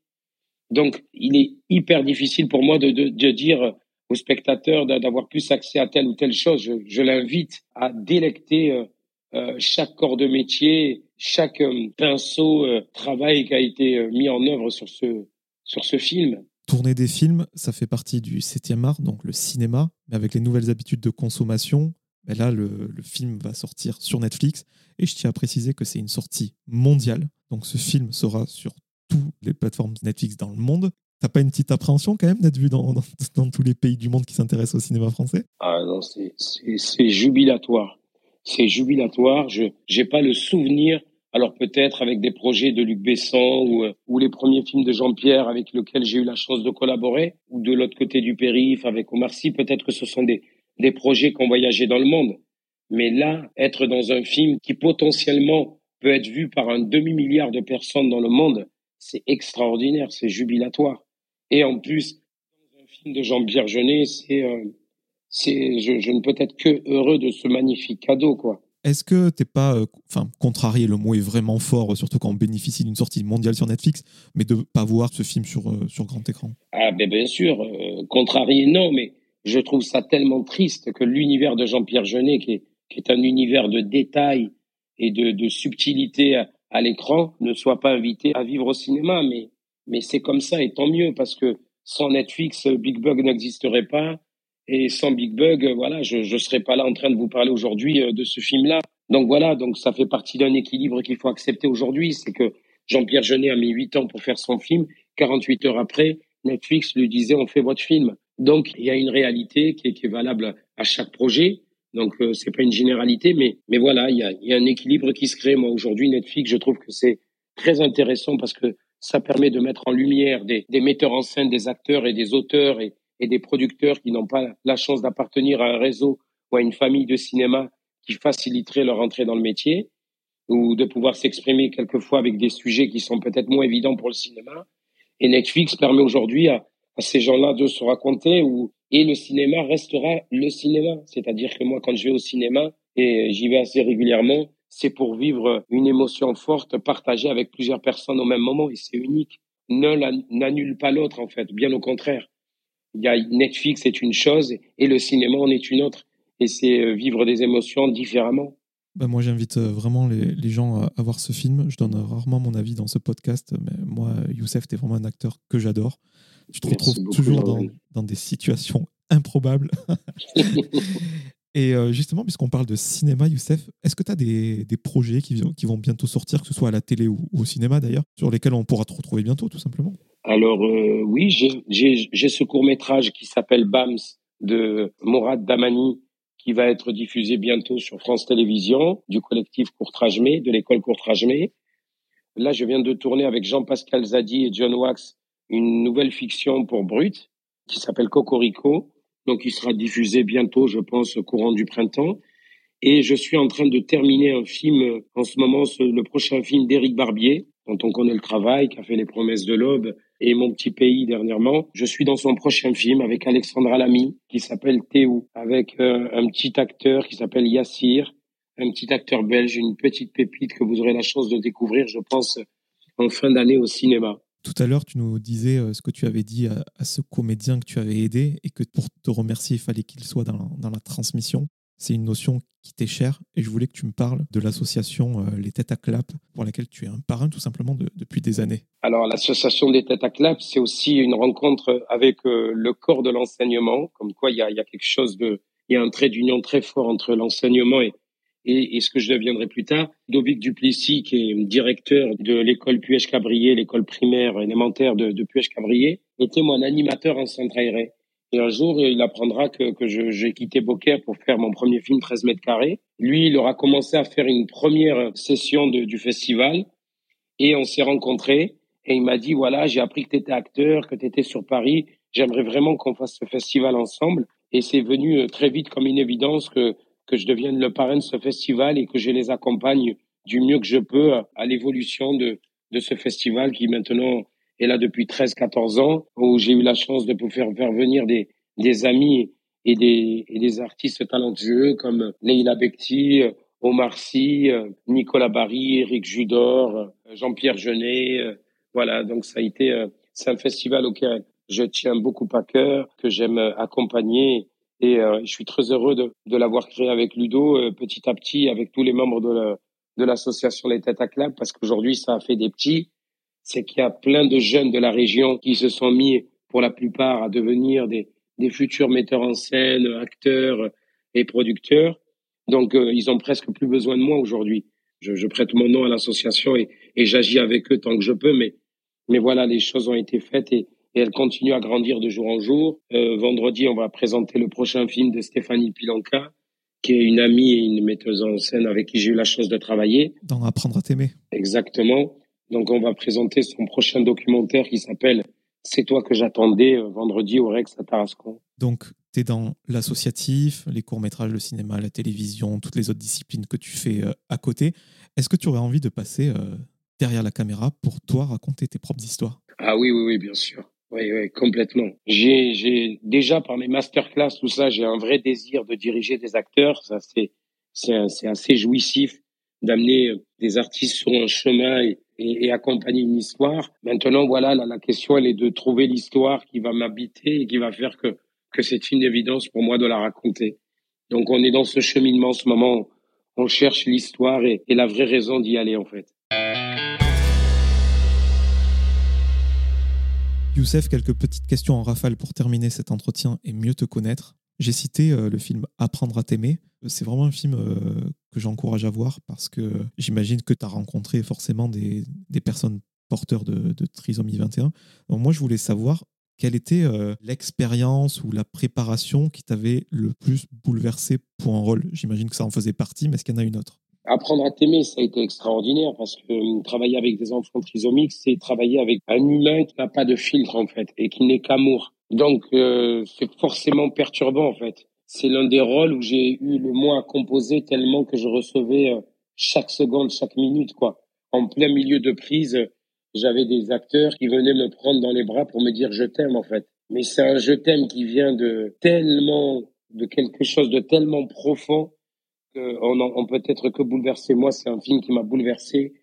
Donc, il est hyper difficile pour moi de, dire aux spectateurs d'avoir plus accès à telle ou telle chose. Je, l'invite à délecter euh, euh, chaque corps de métier, chaque euh, pinceau travail qui a été mis en œuvre sur ce, sur ce film. Tourner des films, ça fait partie du 7e art, donc le cinéma, mais avec les nouvelles habitudes de consommation, ben là, le, film va sortir sur Netflix et je tiens à préciser que c'est une sortie mondiale. Donc ce film sera sur toutes les plateformes Netflix dans le monde. T'as pas une petite appréhension quand même d'être vu dans, tous les pays du monde qui s'intéressent au cinéma français? Ah non, c'est jubilatoire. C'est jubilatoire. Je n'ai pas le souvenir, alors peut-être avec des projets de Luc Besson ou, ou les premiers films de Jean-Pierre avec lesquels j'ai eu la chance de collaborer, ou de l'autre côté du périph' avec Omar Sy, peut-être que ce sont des, des projets qui ont voyagé dans le monde. Mais là, être dans un film qui potentiellement peut être vu par un demi-milliard de personnes dans le monde, c'est extraordinaire, c'est jubilatoire. Et en plus, dans un film de Jean-Pierre Jeunet, c'est euh, c'est, je, je ne peux être que heureux de ce magnifique cadeau, quoi. Est-ce que t'es pas, euh, enfin, contrarié, le mot est vraiment fort, surtout quand on bénéficie d'une sortie mondiale sur Netflix, mais de pas voir ce film sur, euh, sur grand écran? Ah, ben bien sûr, contrarié, non, mais je trouve ça tellement triste que l'univers de Jean-Pierre Jeunet, qui est, qui est un univers de détails et de, de subtilité à, à l'écran, ne soit pas invité à vivre au cinéma. Mais, mais c'est comme ça, et tant mieux, parce que sans Netflix, Big Bug n'existerait pas. Et sans Big Bug, voilà, je ne serais pas là en train de vous parler aujourd'hui euh, de ce film-là. Donc voilà, donc ça fait partie d'un équilibre qu'il faut accepter aujourd'hui. C'est que Jean-Pierre Jeunet a mis 8 ans pour faire son film. 48 heures après, Netflix lui disait on fait votre film. Donc il y a une réalité qui est, qui est valable à chaque projet. Donc euh, c'est pas une généralité, mais mais voilà, il y a, y a un équilibre qui se crée. Moi aujourd'hui, Netflix, je trouve que c'est très intéressant parce que ça permet de mettre en lumière des, des metteurs en scène, des acteurs et des auteurs et, et des producteurs qui n'ont pas la chance d'appartenir à un réseau ou à une famille de cinéma qui faciliterait leur entrée dans le métier ou de pouvoir s'exprimer quelquefois avec des sujets qui sont peut-être moins évidents pour le cinéma. Et Netflix permet aujourd'hui à, à, ces gens-là de se raconter ou, et le cinéma restera le cinéma. C'est-à-dire que moi, quand je vais au cinéma, et j'y vais assez régulièrement, c'est pour vivre une émotion forte partagée avec plusieurs personnes au même moment et c'est unique. L'un n'annule pas l'autre en fait, bien au contraire il y a Netflix est une chose et le cinéma en est une autre. Et c'est euh, vivre des émotions différemment. Ben moi, j'invite euh, vraiment les, les, gens à voir ce film. Je donne rarement mon avis dans ce podcast, mais moi, Youssef, tu es vraiment un acteur que j'adore. Tu te retrouves toujours dans, dans, des situations improbables. Et euh, justement, puisqu'on parle de cinéma, Youssef, est-ce que tu as des, des, projets qui, qui, vont bientôt sortir, que ce soit à la télé ou, ou, au cinéma d'ailleurs, sur lesquels on pourra te retrouver bientôt, tout simplement? Alors euh, oui, j'ai ce court métrage qui s'appelle Bams de Mourad Damani qui va être diffusé bientôt sur France Télévisions du collectif Courtrajmé, de l'école Courtrajmé. Là, je viens de tourner avec Jean-Pascal Zadi et John Wax une nouvelle fiction pour Brut qui s'appelle Cocorico. Donc, il sera diffusé bientôt, je pense, au courant du printemps. Et je suis en train de terminer un film en ce moment, le prochain film d'Éric Barbier, dont on connaît le travail, qui a fait Les Promesses de l'Aube et Mon Petit Pays dernièrement. Je suis dans son prochain film avec Alexandra Lamy, qui s'appelle Théo, avec euh, un petit acteur qui s'appelle Yassir, un petit acteur belge, une petite pépite que vous aurez la chance de découvrir, je pense, en fin d'année au cinéma. Tout à l'heure, tu nous disais euh, ce que tu avais dit à, ce comédien que tu avais aidé et que pour te remercier, il fallait qu'il soit dans, la transmission. C'est une notion qui t'est chère et je voulais que tu me parles de l'association euh, Les Têtes à Clap pour laquelle tu es un parrain tout simplement de, depuis des années. Alors l'association des Têtes à Clap, c'est aussi une rencontre avec euh, le corps de l'enseignement, comme quoi il y a, y a, quelque chose de, il y a un trait d'union très fort entre l'enseignement et, et, ce que je deviendrai plus tard. Dovic Duplessis, qui est directeur de l'école Puech-Cabrier, l'école primaire élémentaire de, de Puech-Cabrier, était mon animateur en centre aéré. Et un jour, il apprendra que, que j'ai quitté Beaucaire pour faire mon premier film 13 mètres carrés. Lui, il aura commencé à faire une première session du festival et on s'est rencontrés. Et il m'a dit, voilà, j'ai appris que tu étais acteur, que tu étais sur Paris. J'aimerais vraiment qu'on fasse ce festival ensemble. Et c'est venu euh, très vite comme une évidence que, que je devienne le parrain de ce festival et que je les accompagne du mieux que je peux à l'évolution de, de ce festival qui maintenant et là depuis 13-14 ans, où j'ai eu la chance de pouvoir faire venir des, des amis et des, et des artistes talentueux comme Leila Bekti, Omar Sy, Nicolas Barry, Eric Judor, Jean-Pierre Genet. Voilà, donc ça a été, c'est un festival auquel je tiens beaucoup à cœur, que j'aime accompagner. Et euh, je suis très heureux de, de l'avoir créé avec Ludo, euh, petit à petit, avec tous les membres de l'association Les Têtes à Clap, parce qu'aujourd'hui, ça a fait des petits c'est qu'il y a plein de jeunes de la région qui se sont mis, pour la plupart, à devenir des, des futurs metteurs en scène, acteurs et producteurs. Donc, euh, ils ont presque plus besoin de moi aujourd'hui. Je, je, prête mon nom à l'association et, et j'agis avec eux tant que je peux, mais, mais voilà, les choses ont été faites et, et elles continuent à grandir de jour en jour. Euh, vendredi, on va présenter le prochain film de Stéphanie Pilanka, qui est une amie et une metteuse en scène avec qui j'ai eu la chance de travailler. Dans Apprendre à t'aimer. Exactement. Donc, on va présenter son prochain documentaire qui s'appelle C'est toi que j'attendais euh, vendredi au Rex à Tarascon. Donc, tu es dans l'associatif, les courts-métrages, le cinéma, la télévision, toutes les autres disciplines que tu fais euh, à côté. Est-ce que tu aurais envie de passer derrière la caméra pour toi raconter tes propres histoires? Ah oui, oui, oui, bien sûr. Oui, oui, complètement. J'ai, j'ai déjà par mes masterclass, tout ça, j'ai un vrai désir de diriger des acteurs. Ça, c'est, c'est, c'est assez jouissif d'amener des artistes sur un chemin et, et, accompagner une histoire. Maintenant, voilà, la, la question, elle est de trouver l'histoire qui va m'habiter et qui va faire que, que c'est une évidence pour moi de la raconter. Donc, on est dans ce cheminement en ce moment. On cherche l'histoire et, et la vraie raison d'y aller, en fait. Youssef, quelques petites questions en rafale pour terminer cet entretien et mieux te connaître. J'ai cité euh, le film Apprendre à t'aimer. C'est vraiment un film euh, que j'encourage à voir parce que j'imagine que tu as rencontré forcément des, personnes porteurs de, trisomie 21. moi, je voulais savoir quelle était euh, l'expérience ou la préparation qui t'avait le plus bouleversé pour un rôle. J'imagine que ça en faisait partie, mais est-ce qu'il y en a une autre? Apprendre à t'aimer, ça a été extraordinaire parce que euh, travailler avec des enfants trisomiques, c'est travailler avec un humain qui n'a pas de filtre en fait et qui n'est qu'amour. Donc euh, c'est forcément perturbant en fait. C'est l'un des rôles où j'ai eu le moins à composer tellement que je recevais euh, chaque seconde, chaque minute quoi. En plein milieu de prise, j'avais des acteurs qui venaient me prendre dans les bras pour me dire je t'aime en fait. Mais c'est un je t'aime qui vient de tellement de quelque chose de tellement profond on, on peut être que bouleversé. Moi, c'est un film qui m'a bouleversé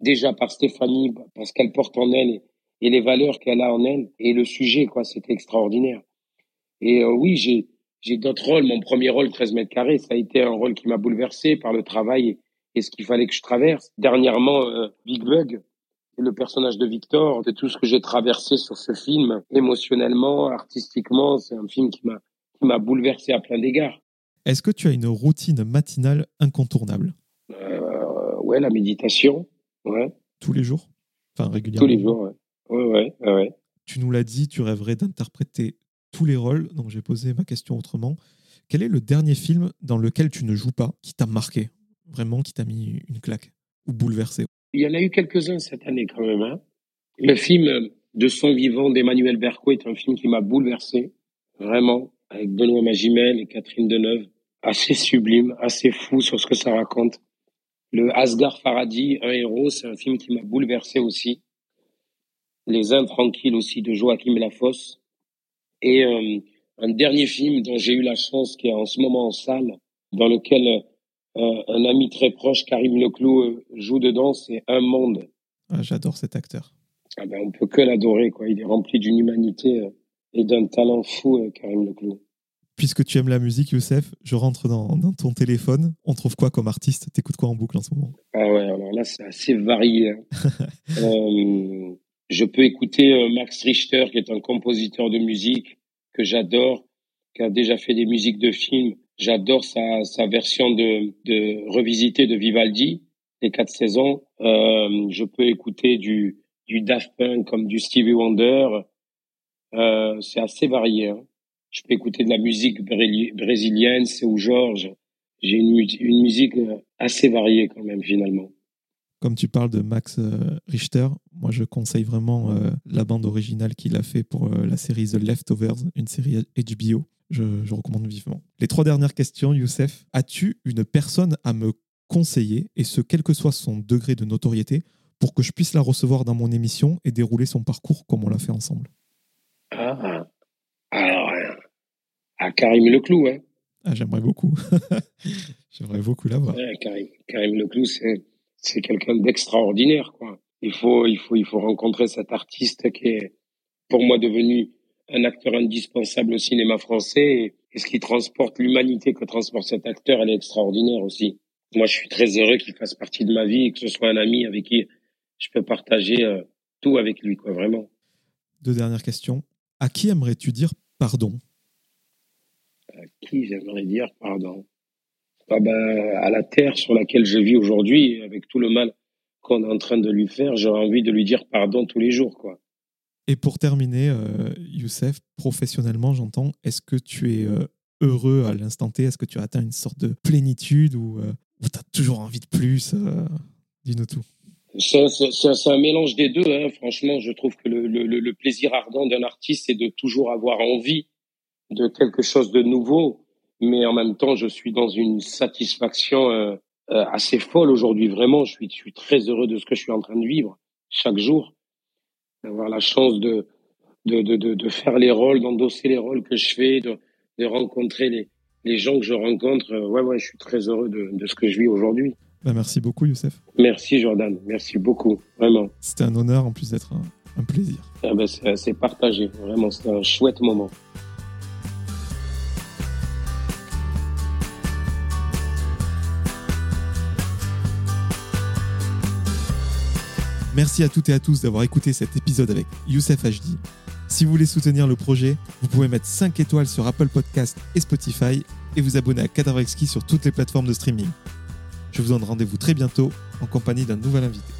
déjà par Stéphanie, parce qu'elle porte en elle et, les valeurs qu'elle a en elle et le sujet, quoi. C'était extraordinaire. Et euh, oui, j'ai j'ai d'autres rôles. Mon premier rôle, 13 mètres carrés, ça a été un rôle qui m'a bouleversé par le travail et, ce qu'il fallait que je traverse. Dernièrement, euh, Big Bug, le personnage de Victor, de tout ce que j'ai traversé sur ce film, émotionnellement, artistiquement, c'est un film qui m'a qui m'a bouleversé à plein d'égards. Est-ce que tu as une routine matinale incontournable? Euh, Ouais, la méditation. Ouais. Tous les jours? Enfin, régulièrement? Tous les jours, ouais. Ouais, ouais, Tu nous l'as dit, tu rêverais d'interpréter tous les rôles, donc j'ai posé ma question autrement. Quel est le dernier film dans lequel tu ne joues pas, qui t'a marqué Vraiment, qui t'a mis une claque Ou bouleversé? Il y en a eu quelques-uns cette année quand même. Hein. Le film De son vivant d'Emmanuel Berco est un film qui m'a bouleversé, vraiment, avec Benoît Magimel et Catherine Deneuve assez sublime, assez fou sur ce que ça raconte. Le Asghar Faradi, un héros, c'est un film qui m'a bouleversé aussi. Les Intranquilles aussi de Joachim Lafosse. Et euh, un dernier film dont j'ai eu la chance, qui est en ce moment en salle, dans lequel euh, un ami très proche, Karim Leclou, euh, joue dedans, c'est Un Monde. Ah, j'adore cet acteur. Ah ben, on peut que l'adorer, quoi. Il est rempli d'une humanité et d'un talent fou, Karim Leclou. Puisque tu aimes la musique, Youssef, je rentre dans, ton téléphone. On trouve quoi comme artiste? T'écoutes quoi en boucle en ce moment? Ah ouais, alors là, c'est assez varié. Hein. euh, je peux écouter euh, Max Richter, qui est un compositeur de musique que j'adore, qui a déjà fait des musiques de films. J'adore sa, sa version de, de revisité de Vivaldi, les quatre saisons. Euh, je peux écouter du, du Daft Punk comme du Stevie Wonder. Euh, c'est assez varié. Hein je peux écouter de la musique brésilienne, c'est où Georges. J'ai une, une, musique euh, assez variée quand même finalement. Comme tu parles de Max euh, Richter, moi je conseille vraiment euh, la bande originale qu'il a fait pour la série The Leftovers, une série HBO. Je, je, recommande vivement. Les trois dernières questions, Youssef. As-tu une personne à me conseiller, et ce quel que soit son degré de notoriété, pour que je puisse la recevoir dans mon émission et dérouler son parcours comme on l'a fait ensemble? Ah, à Karim Leclou, hein. Ah, j'aimerais beaucoup. j'aimerais beaucoup l'avoir. Karim, Karim Leclou, c'est, c'est quelqu'un d'extraordinaire, quoi. Il faut, il faut, il faut rencontrer cet artiste qui est, pour moi, devenu un acteur indispensable au cinéma français. Et, ce qui transporte l'humanité que transporte cet acteur, elle est extraordinaire aussi. Moi, je suis très heureux qu'il fasse partie de ma vie et que ce soit un ami avec qui je peux partager euh, tout avec lui, quoi, vraiment. Deux dernières questions. À qui aimerais-tu dire pardon? Qui j'aimerais dire pardon ah ben, À la terre sur laquelle je vis aujourd'hui, avec tout le mal qu'on est en train de lui faire, j'aurais envie de lui dire pardon tous les jours. quoi. Et pour terminer, euh, Youssef, professionnellement, j'entends, est-ce que tu es euh, heureux à l'instant T? Est-ce que tu as atteint une sorte de plénitude ou, euh, tu as toujours envie de plus Dis-nous tout. C'est un mélange des deux. Hein. Franchement, je trouve que le, le, le plaisir ardent d'un artiste, c'est de toujours avoir envie de quelque chose de nouveau, mais en même temps, je suis dans une satisfaction euh, euh, assez folle aujourd'hui. Vraiment, je suis, je suis très heureux de ce que je suis en train de vivre chaque jour, d'avoir la chance de de, de, de, de faire les rôles, d'endosser les rôles que je fais, de, de rencontrer les, les gens que je rencontre. Euh, ouais, ouais, je suis très heureux de, de ce que je vis aujourd'hui. Bah, merci beaucoup, Youssef. Merci, Jordan. Merci beaucoup, vraiment. C'était un honneur en plus d'être un, un plaisir. Ah ben, c'est partagé, vraiment, c'était un chouette moment. Merci à toutes et à tous d'avoir écouté cet épisode avec Youssef HD. Si vous voulez soutenir le projet, vous pouvez mettre 5 étoiles sur Apple Podcast et Spotify et vous abonner à Cadavre sur toutes les plateformes de streaming. Je vous donne rendez-vous très bientôt en compagnie d'un nouvel invité.